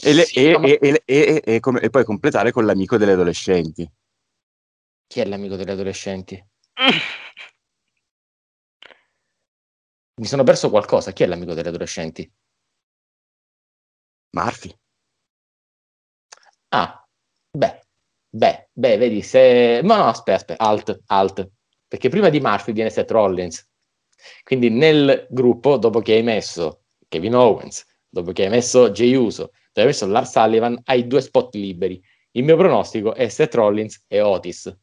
E, le- Sì, e- ma- e- e- e- e come- e poi completare con l'amico delle adolescenti. Chi è l'amico degli adolescenti? Mi sono perso qualcosa. Chi è l'amico degli adolescenti? Murphy. Ah, beh, beh, beh, vedi se... No, no, aspetta, aspetta, alt, alt. Perché prima di Murphy viene Seth Rollins. Quindi nel gruppo, dopo che hai messo Kevin Owens, dopo che hai messo Jey Uso, dopo che hai messo Lars Sullivan, hai due spot liberi. Il mio pronostico è Seth Rollins e Otis.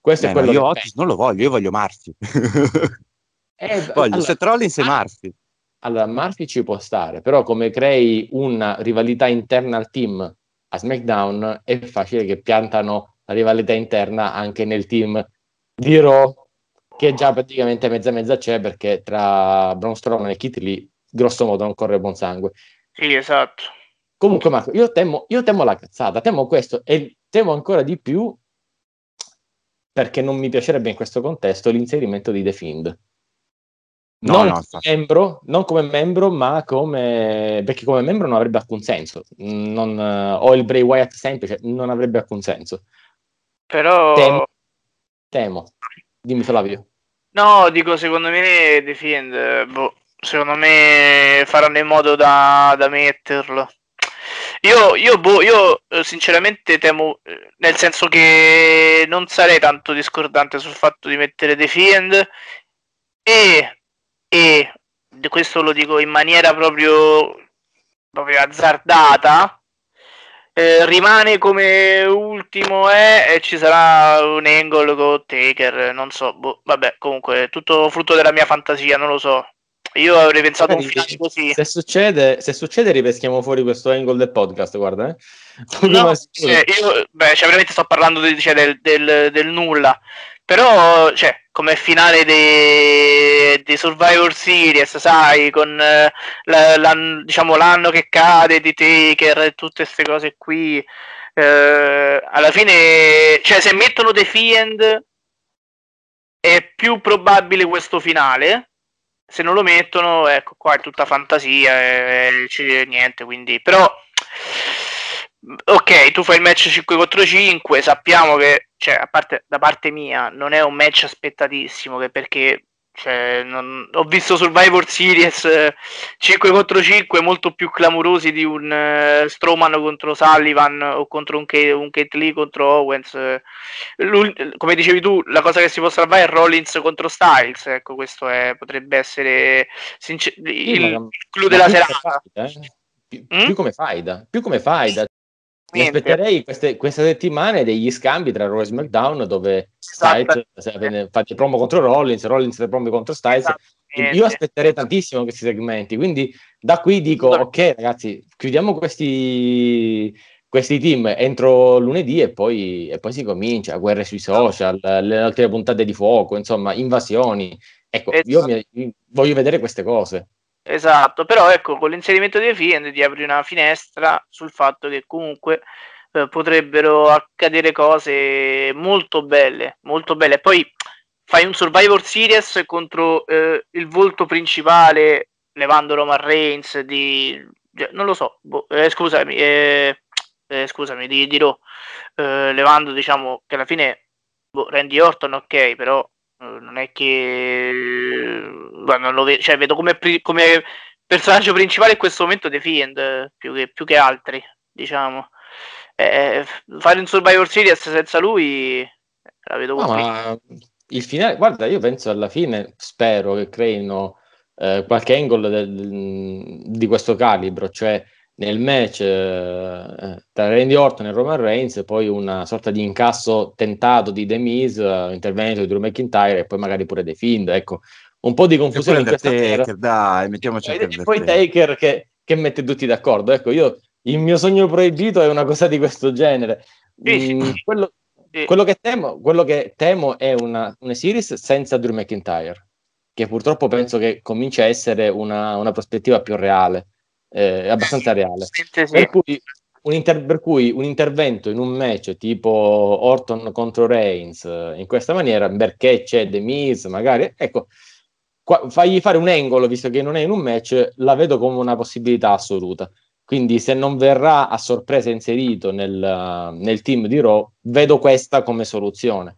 Questo Eh, è no, quello io che Otis non lo voglio, io voglio Murphy. Eh, voglio allora- Seth Rollins e Murphy. Allora, Murphy ci può stare, però come crei una rivalità interna al team a SmackDown, è facile che piantano la rivalità interna anche nel team di Raw, che già praticamente mezza mezza c'è, perché tra Braun Strowman e Kit Lee, grosso modo, non corre buon sangue. Sì, esatto. Comunque, Marco, io temo, io temo la cazzata, temo questo e temo ancora di più perché non mi piacerebbe in questo contesto l'inserimento di The Fiend. No, non, no, come membro, non come membro, ma come perché come membro non avrebbe alcun senso. Non, eh, o il Bray Wyatt semplice non avrebbe alcun senso. Però... Temo. Temo. Dimmi Flavio. No, dico, secondo me Defiend, boh, secondo me faranno in modo da, da metterlo. Io, io, boh, io eh, sinceramente temo, eh, nel senso che non sarei tanto discordante sul fatto di mettere Defiend e, e questo lo dico in maniera proprio, proprio azzardata, eh, rimane come ultimo è e ci sarà un angle con Taker, non so, boh, vabbè, comunque tutto frutto della mia fantasia, non lo so. Io avrei pensato un finale così. Se succede, se succede, ripeschiamo fuori questo angle del podcast. Guarda, eh. No, eh, io, beh, cioè, veramente sto parlando di- cioè, del, del- del nulla. Però, cioè, come finale dei di Survivor Series, sai, con eh, la- diciamo, l'anno che cade di Taker e tutte queste cose qui, eh, alla fine, cioè, se mettono The Fiend è più probabile questo finale. Se non lo mettono, ecco, qua è tutta fantasia e c'è niente, quindi... Però, ok, tu fai il match 5 contro 5, sappiamo che, cioè, a parte, da parte mia, non è un match aspettatissimo, che perché... Cioè, non- ho visto Survivor Series eh, 5 contro 5 molto più clamorosi di un eh, Strowman contro Sullivan o contro un, Ke- un Kate Lee contro Owens. eh. L'ul- come dicevi tu, la cosa che si può salvare è Rollins contro Styles. Ecco, questo è- potrebbe essere sincer- il, ma- il clou della serata. faida, eh. Più, Mm? più come faida, più come faida. Mi aspetterei queste, queste settimane degli scambi tra Raw e SmackDown dove Esatto. Styles fate promo contro Rollins, Rollins le promo contro Styles. Io aspetterei tantissimo questi segmenti, quindi da qui dico, ok ragazzi, chiudiamo questi, questi team entro lunedì e poi, e poi si comincia, guerre sui social, le altre puntate di fuoco, insomma, invasioni. Ecco, io Esatto. mi- voglio vedere queste cose. Esatto, però ecco, con l'inserimento dei Fiend ti apri una finestra sul fatto che comunque eh, potrebbero accadere cose molto belle, molto belle. Poi fai un Survivor Series contro eh, il volto principale, levando Roman Reigns di... cioè, non lo so, boh, eh, scusami, eh, eh, scusami, di, di Raw, eh, levando diciamo che alla fine boh, Randy Orton ok, però non è che non lo vedo, cioè vedo come, come personaggio principale in questo momento The Fiend più che, più che altri, diciamo. Eh, fare un Survivor Series senza lui la vedo No, ma il finale, guarda, io penso alla fine, spero che creino eh, qualche angle del- di questo calibro, cioè nel match eh, tra Randy Orton e Roman Reigns, poi una sorta di incasso tentato di The Miz, eh, intervento di Drew McIntyre e poi magari pure The Fiend, ecco, un po' di confusione in questa. Undertaker, dai, mettiamoci anche E poi. Taker che, che mette tutti d'accordo. Ecco, io il mio sogno proibito è una cosa di questo genere. Sì, sì. Mm, quello, Sì. quello che temo, quello che temo è una, una series senza Drew McIntyre, che purtroppo penso che cominci a essere una, una prospettiva più reale. Eh, abbastanza reale. Per cui, un inter- per cui un intervento in un match tipo Orton contro Reigns eh, in questa maniera, perché c'è The Miz, magari, ecco, qua- fagli fare un angolo, visto che non è in un match, la vedo come una possibilità assoluta. Quindi se non verrà a sorpresa inserito nel, nel team di Raw, vedo questa come soluzione.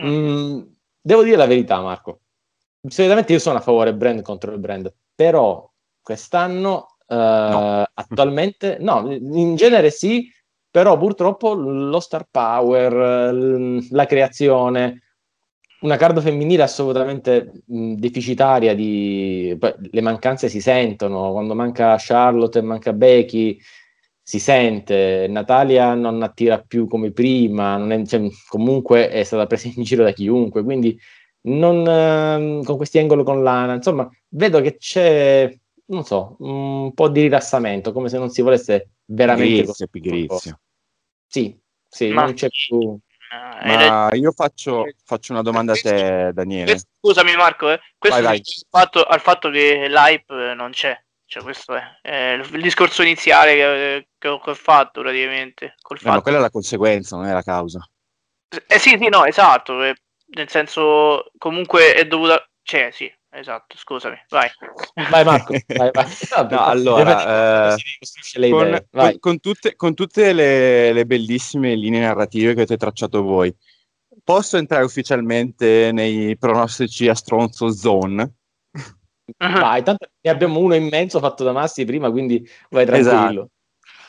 Mm, devo dire la verità, Marco. Solitamente io sono a favore brand contro il brand, però quest'anno eh, attualmente no, in genere sì, però purtroppo lo star power, la creazione, una card femminile assolutamente mh, deficitaria di le mancanze si sentono, quando manca Charlotte e manca Becky si sente, Natalia non attira più come prima, non è- cioè, comunque è stata presa in giro da chiunque, quindi non, ehm, con questi angoli con Lana, insomma, vedo che c'è, non so, un po' di rilassamento, come se non si volesse veramente... Pigrizia, pigrizia. Sì, sì, Ma- non c'è più... Eh. Ma io faccio, faccio una domanda a te, Daniele. Scusami Marco, eh. questo Vai, vai. è fatto, al fatto che l'hype eh, non c'è. Cioè, questo è, è il discorso iniziale che, che ho che ho fatto praticamente. Col Eh, ma fatto. quella è la conseguenza, non è la causa. Eh sì, sì, no, esatto. eh, nel senso, comunque è dovuta. Cioè, sì, esatto, scusami, vai. Vai Marco, vai, vai. No, allora, eh, Con. Vai. con- con tutte, con tutte le, le bellissime linee narrative che avete tracciato voi, posso entrare ufficialmente nei pronostici a stronzo zone? Vai, tanto ne abbiamo uno immenso fatto da Massi prima, quindi vai Esatto. tranquillo.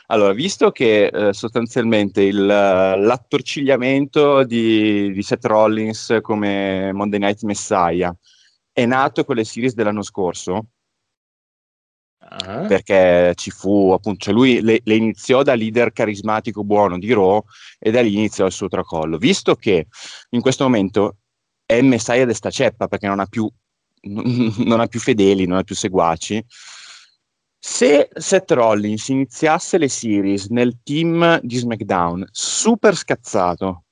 Allora, visto che eh, sostanzialmente il, l'attorcigliamento di, di Seth Rollins come Monday Night Messiah è nato con le series dell'anno scorso, Ah. perché ci fu appunto, cioè lui le, le iniziò da leader carismatico buono di Raw e da lì iniziò il suo tracollo. Visto che in questo momento è Messiah de sta ceppa perché non ha più, non ha più fedeli, non ha più seguaci, se Seth Rollins iniziasse le series nel team di SmackDown super scazzato,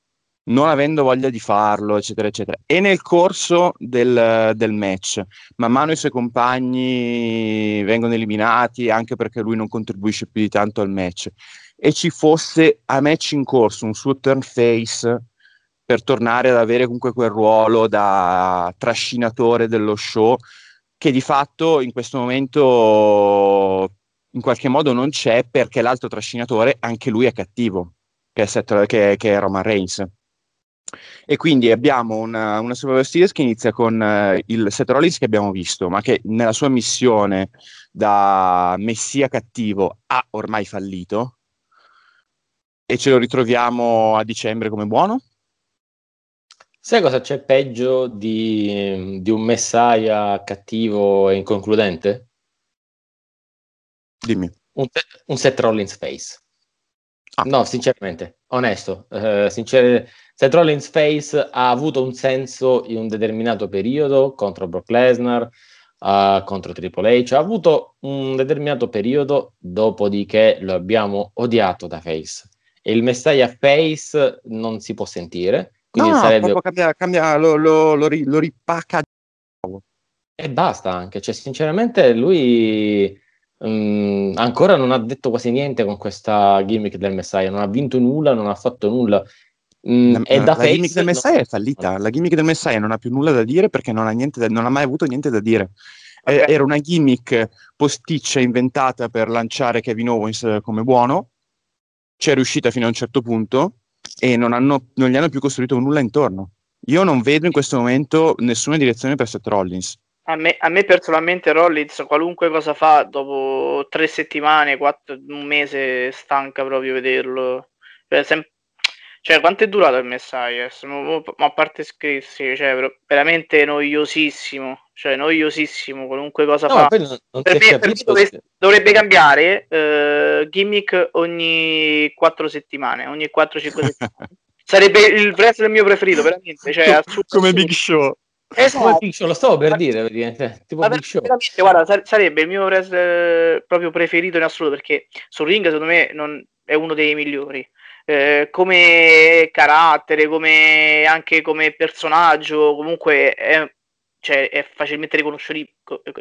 non avendo voglia di farlo, eccetera, eccetera, e nel corso del, del match, man mano i suoi compagni vengono eliminati anche perché lui non contribuisce più di tanto al match, e ci fosse a match in corso un suo turn face per tornare ad avere comunque quel ruolo da trascinatore dello show che di fatto in questo momento in qualche modo non c'è perché l'altro trascinatore anche lui è cattivo che è, Seth- che- che è Roman Reigns e quindi abbiamo una, una Survivor Series che inizia con eh, il Seth Rollins che abbiamo visto ma che nella sua missione da messia cattivo ha ormai fallito e ce lo ritroviamo a dicembre come buono Sai cosa c'è peggio di, di un Messiah cattivo e inconcludente? dimmi Un, un Seth Rollins face. Ah. No, sinceramente, onesto. eh, sincer- Seth Rollins face ha avuto un senso in un determinato periodo contro Brock Lesnar, eh, contro Triple H. Ha avuto un determinato periodo, dopodiché lo abbiamo odiato da face. E il Messiah face non si può sentire. Quindi no, sarebbe cambia, cambia lo, lo, lo, ri- lo ripacca E basta anche, cioè sinceramente lui mm, ancora non ha detto quasi niente con questa gimmick del Messiah, non ha vinto nulla, non ha fatto nulla. Mm, La, la- da la face gimmick del Messiah è fallita. La gimmick del Messiah non ha più nulla da dire perché non ha, niente da- non ha mai avuto niente da dire. Eh, Ok. Era una gimmick posticcia inventata per lanciare Kevin Owens come buono. Ci è riuscita fino a un certo punto e non, hanno- non gli hanno più costruito nulla intorno. Io non vedo in questo momento nessuna direzione per Seth Rollins. A me, a me personalmente Rollins, qualunque cosa fa, dopo tre settimane, quattro, un mese, stanca proprio vederlo. Cioè, sem- cioè, quanto è durato il Messiah? Ma a parte scherzi, cioè, ver- veramente noiosissimo. Cioè, noiosissimo, qualunque cosa No, fa. Per me, per me dovrebbe, dovrebbe cambiare eh, gimmick ogni quattro settimane, ogni 4-5 settimane. Sarebbe il wrestler mio preferito, veramente. Cioè, assurdo, come assurdo. Big Show. Come Esatto. Big Show, lo stavo per dire, praticamente, tipo Ma Big Show. guarda, sar- sarebbe il mio wrestler proprio preferito in assoluto perché sul ring secondo me non- è uno dei migliori. Eh, come carattere, come anche come personaggio, comunque è, cioè, è facilmente riconoscibile,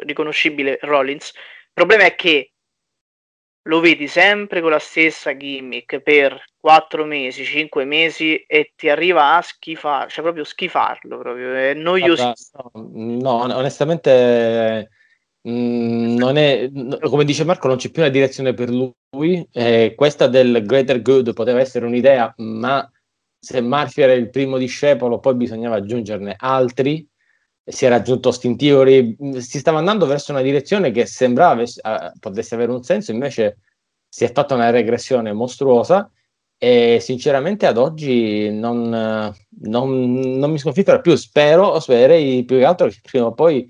riconoscibile Rollins. Il problema è che lo vedi sempre con la stessa gimmick per 4 mesi, 5 mesi e ti arriva a schifare, cioè proprio schifarlo, proprio, è noiosissimo. No, no, onestamente mm, non è, come dice Marco, non c'è più una direzione per lui. Eh, questa del greater good poteva essere un'idea, ma se Murphy era il primo discepolo, poi bisognava aggiungerne altri. Si era aggiunto Austin Theory, mm, si stava andando verso una direzione che sembrava avesse- eh, potesse avere un senso, invece si è fatta una regressione mostruosa e sinceramente ad oggi non, non, non mi sconfiggerà più. Spero, spererei più che altro che prima o poi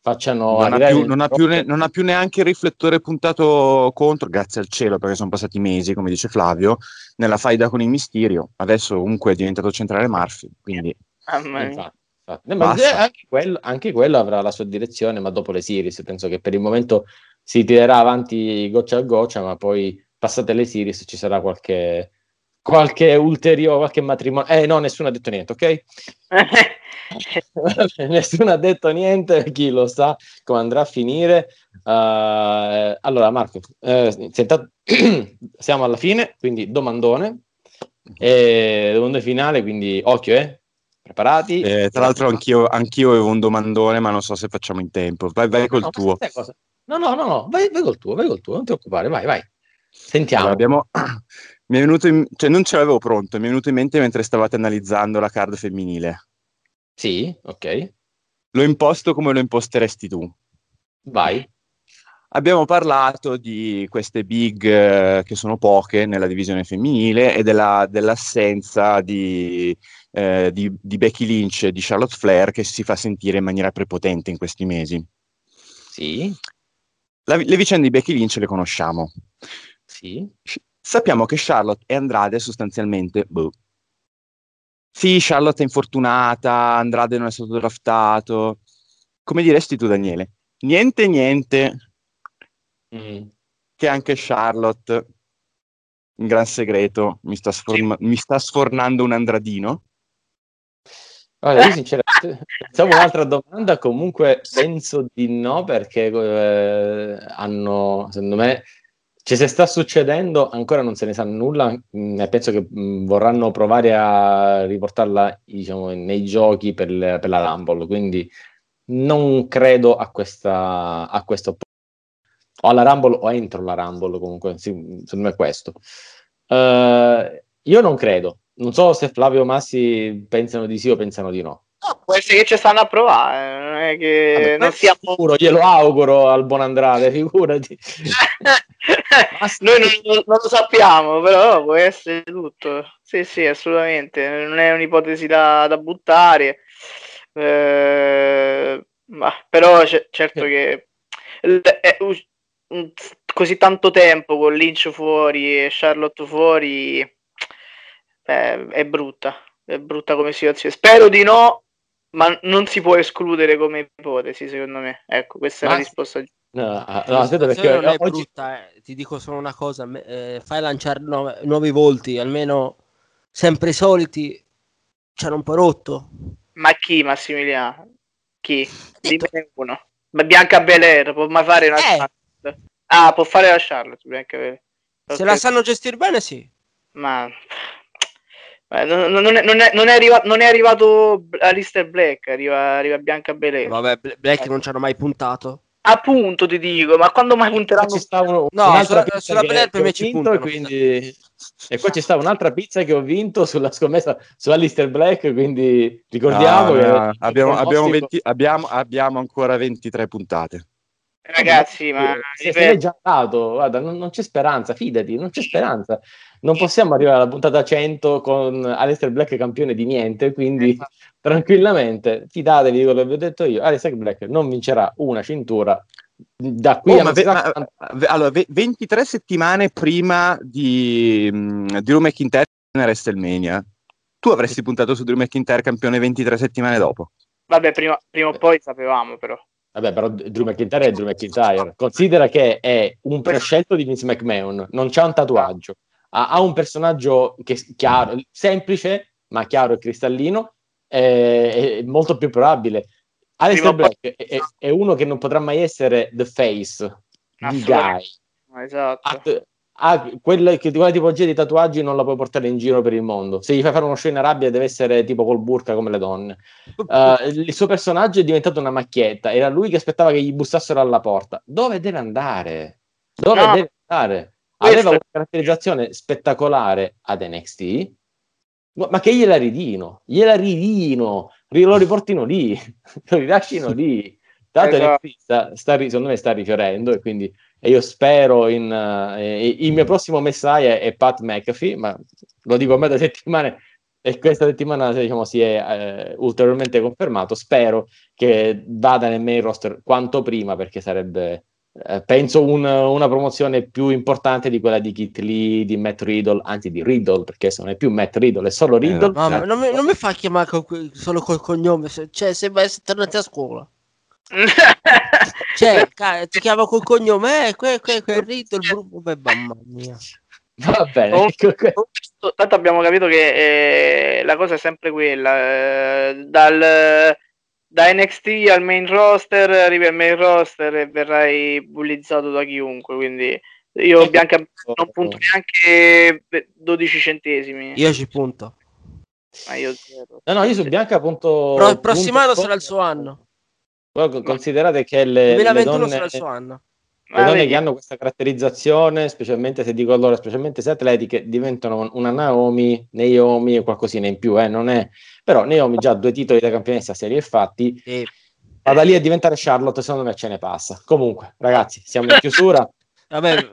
facciano Non ha, più, non ha più ne- non ha più neanche il riflettore puntato contro, grazie al cielo, perché sono passati mesi, come dice Flavio, nella faida con il Mysterio. Adesso comunque è diventato centrale Murphy, quindi. Infatti, infatti. Eh, ma eh, anche, quello, anche quello avrà la sua direzione, ma dopo le series penso che per il momento si tirerà avanti goccia a goccia, ma poi passate le series ci sarà qualche, qualche ulteriore, qualche matrimonio. Eh no, nessuno ha detto niente, ok? nessuno ha detto niente, chi lo sa come andrà a finire. Eh, allora, Marco, eh, senta- siamo alla fine, quindi domandone. E domande finale, quindi occhio, eh? Preparati? Eh, tra l'altro anch'io, anch'io avevo un domandone, ma non so se facciamo in tempo. Vai, vai col No, tuo. No, no, no, no, vai, vai col tuo, vai col tuo, non ti occupare, vai, vai. Sentiamo. Allora, abbiamo... mi è venuto in... cioè, non ce l'avevo pronto, mi è venuto in mente mentre stavate analizzando la card femminile. Sì, ok, L'ho imposto come lo imposteresti tu. vai. Abbiamo parlato di queste big eh, che sono poche nella divisione femminile e della- dell'assenza di, eh, di- di Becky Lynch e di Charlotte Flair che si fa sentire in maniera prepotente in questi mesi. Sì, La- le vicende di Becky Lynch le conosciamo. sì. Sappiamo che Charlotte e Andrade sostanzialmente, boh. Sì, Charlotte è infortunata, Andrade non è stato draftato. Come diresti tu, Daniele? Niente, niente, Mm. che anche Charlotte, in gran segreto, mi sta, sforma- mi sta sfornando un Andradino. Guarda, io sinceramente pensavo un'altra domanda, comunque penso di no perché eh, hanno, secondo me, ci se sta succedendo, ancora non se ne sa nulla mm, e penso che mm, vorranno provare a riportarla, diciamo, nei giochi per, per la Rumble, quindi non credo a questa, a questo o alla Rumble o entro la Rumble comunque, sì, secondo me è questo. Eh, io non credo, non so se Flavio Massi pensano di sì o pensano di no. No, può essere che ci stanno a provare, eh, non è che Vabbè, non siamo... sicuro, glielo auguro al buon Andrade, figurati. Noi non, non lo sappiamo, però può essere tutto. Sì, sì, assolutamente. Non è un'ipotesi da, da buttare. Eh, ma però c- certo che è us- un- così tanto tempo con Lynch fuori e Charlotte fuori eh, è brutta. È brutta come situazione. Spero di no, ma non si può escludere come ipotesi, secondo me. Ecco, questa è la Ma- risposta. No, no, aspetta perché non è oggi brutta, eh. ti dico solo una cosa, eh, fai lanciare nuove- nuovi volti, almeno sempre i soliti, ci hanno un po' rotto. Ma chi, Massimiliano? Chi? Detto- Dimmene uno. Ma Bianca Belair può mai fare una Eh. Ah, può fare la Charlotte. Se Ok. la sanno gestire bene, sì. Ma... eh, non, non è, non, è, non, è arriva- non è arrivato Alistair Black, arriva, arriva Bianca Belair. Vabbè, Bla- Black non ci hanno mai puntato. Appunto ti dico, ma quando mai punteranno? ci sta uno- No, sulla- sulla che- Belair per che me ci vinto, puntano. quindi... E poi ci sta un'altra pizza che ho vinto sulla scommessa su Alistair Black, quindi ricordiamo No, che no, abbiamo, abbiamo, pronostico- 20 abbiamo- abbiamo ancora 23 puntate. Ragazzi, ma se se l'è già dato, guarda, non, non c'è speranza, fidati, non c'è speranza. Non possiamo arrivare alla puntata 100 con Alistair Black campione di niente, quindi Esatto. tranquillamente fidatevi di quello che vi ho detto io. Alistair Black non vincerà una cintura da qui Oh, a ma ve- ma- allora, ve- 23 settimane prima di, mh, di Drew McIntyre in WrestleMania. Tu avresti puntato su Drew McIntyre campione 23 settimane dopo. Vabbè, prima, prima o poi sapevamo però. Vabbè, però Drew McIntyre è Drew McIntyre. Considera che è un prescelto di Vince McMahon, non c'ha un tatuaggio. Ha, ha un personaggio che è chiaro, semplice, ma chiaro e cristallino, è, è molto più probabile. Alistair Black è, è- uno che non potrà mai essere the face, the guy. Esatto. Ha quella, che- quella tipologia di tatuaggi non la puoi portare in giro per il mondo. Se gli fai fare uno show in Arabia deve essere tipo col burka come le donne. Eh, il suo personaggio è diventato una macchietta. Era lui che aspettava che gli bussassero alla porta. Dove deve andare? Dove No. deve andare? Aveva una caratterizzazione spettacolare ad NXT, ma che gliela ridino, gliela ridino, ri- lo riportino lì, lo rilascino lì. Tanto Esatto. Sta, sta secondo me sta rifiorendo e quindi e io spero in eh, il mio prossimo messiah è Pat McAfee, ma lo dico a me da settimane e questa settimana diciamo, si è eh, ulteriormente confermato. Spero che vada nel main roster quanto prima perché sarebbe eh, penso un- una promozione più importante di quella di Kit Lee, di Matt Riddle, anzi di Riddle, perché adesso non è più Matt Riddle, è solo Riddle. Mamma, non, mi, non mi fa chiamare con que- solo col cognome, se- cioè sembra essere tornati a scuola. Cioè, ca- ti chiamo col cognome, eh, que, que, quel rito, il gruppo, beh, mamma mia. Va bene, Oh. ecco, que- Tanto abbiamo capito che eh, la cosa è sempre quella. eh, dal, da NXT al main roster, arrivi al main roster e verrai bullizzato da chiunque. Quindi io Ecco. Bianca non punto neanche per 12 centesimi. Io ci punto. Ma io zero. No, no, io su Bianca appunto... Pro- prossimo anno punto- sarà il suo anno. Poi considerate che le, le 2021 donne, sarà il suo anno. le Ah, donne che hanno questa caratterizzazione, specialmente se dico loro, specialmente se atletiche, diventano una Naomi, Naomi e qualcosina in più, eh, non è... Però Naomi già due titoli da campionessa serie e fatti, E ma da lì a diventare Charlotte secondo me ce ne passa. Comunque, ragazzi, siamo in chiusura. vabbè,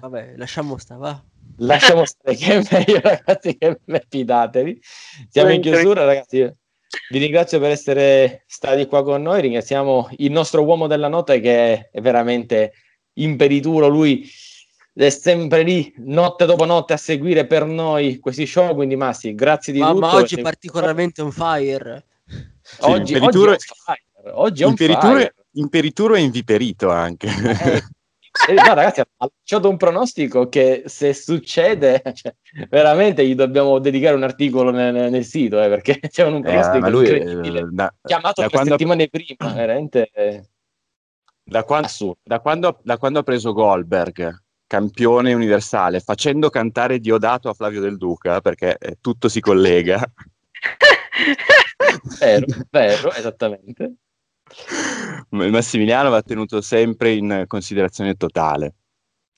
vabbè, lasciamo sta, va. Lasciamo stare che è meglio, ragazzi, che me fidatevi. Siamo in chiusura, ragazzi. Vi ringrazio per essere stati qua con noi. Ringraziamo il nostro uomo della notte che è veramente imperituro. Lui è sempre lì, notte dopo notte, a seguire per noi questi show. Quindi, Massi, grazie di Ma, tutto. ma oggi è particolarmente on fire. Oggi, imperituro- oggi è on fire. Oggi è on Imperituro, fire. imperituro e inviperito anche. Eh, eh, no, ragazzi, ha lanciato un pronostico che se succede, cioè, veramente gli dobbiamo dedicare un articolo nel, nel sito, eh, perché c'è un Eh, pronostico ma lui, incredibile. eh, da, Chiamato da tre quando- settimane prima, veramente eh, da quan- assurdo. da quando, da quando ha preso Goldberg, campione universale, facendo cantare Diodato a Flavio Del Duca, perché eh, tutto si collega. Vero, vero, esattamente. Massimiliano va tenuto sempre in considerazione totale.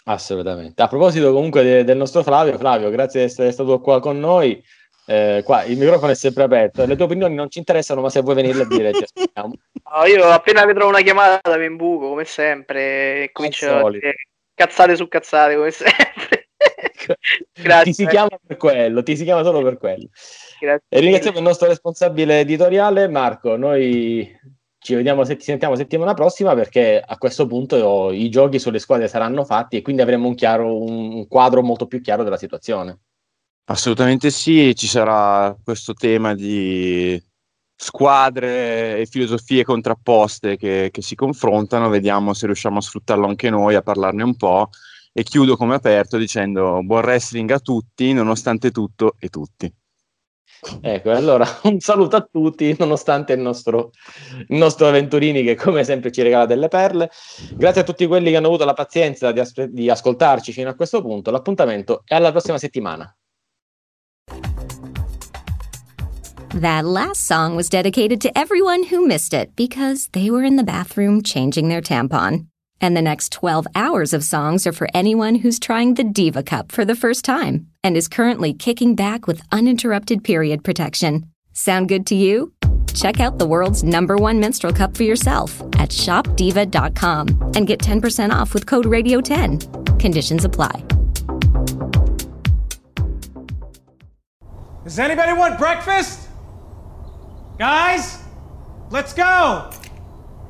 Assolutamente. A proposito comunque de- del nostro Flavio, Flavio, grazie di essere stato qua con noi. Eh, qua il microfono è sempre aperto. Le tue opinioni non ci interessano, ma se vuoi venire a dire ti aspettiamo. No, io appena vedrò una chiamata mi imbuco come sempre e comincio a dire cazzate su cazzate come sempre. Grazie. Ti si chiama per quello, ti si chiama solo per quello. Grazie. E ringraziamo il nostro responsabile editoriale Marco. Noi ci vediamo ti sentiamo settimana prossima perché a questo punto i giochi sulle squadre saranno fatti e quindi avremo un, chiaro, un quadro molto più chiaro della situazione. Assolutamente sì, ci sarà questo tema di squadre e filosofie contrapposte che, che si confrontano, vediamo se riusciamo a sfruttarlo anche noi, a parlarne un po'. E chiudo come aperto dicendo buon wrestling a tutti, nonostante tutto e tutti. Ecco, allora un saluto a tutti, nonostante il nostro, il nostro Venturini che come sempre ci regala delle perle. Grazie a tutti quelli che hanno avuto la pazienza di, aspe- di ascoltarci fino a questo punto. L'appuntamento è alla prossima settimana. That last song was dedicated to everyone who missed it because they were in the bathroom changing their tampon. And the next 12 hours of songs are for anyone who's trying the Diva Cup for the first time and is currently kicking back with uninterrupted period protection. Sound good to you? Check out the world's number one menstrual cup for yourself at shopdiva.com and get 10% off with code RADIO10. Conditions apply. Does anybody want breakfast? Guys, let's go.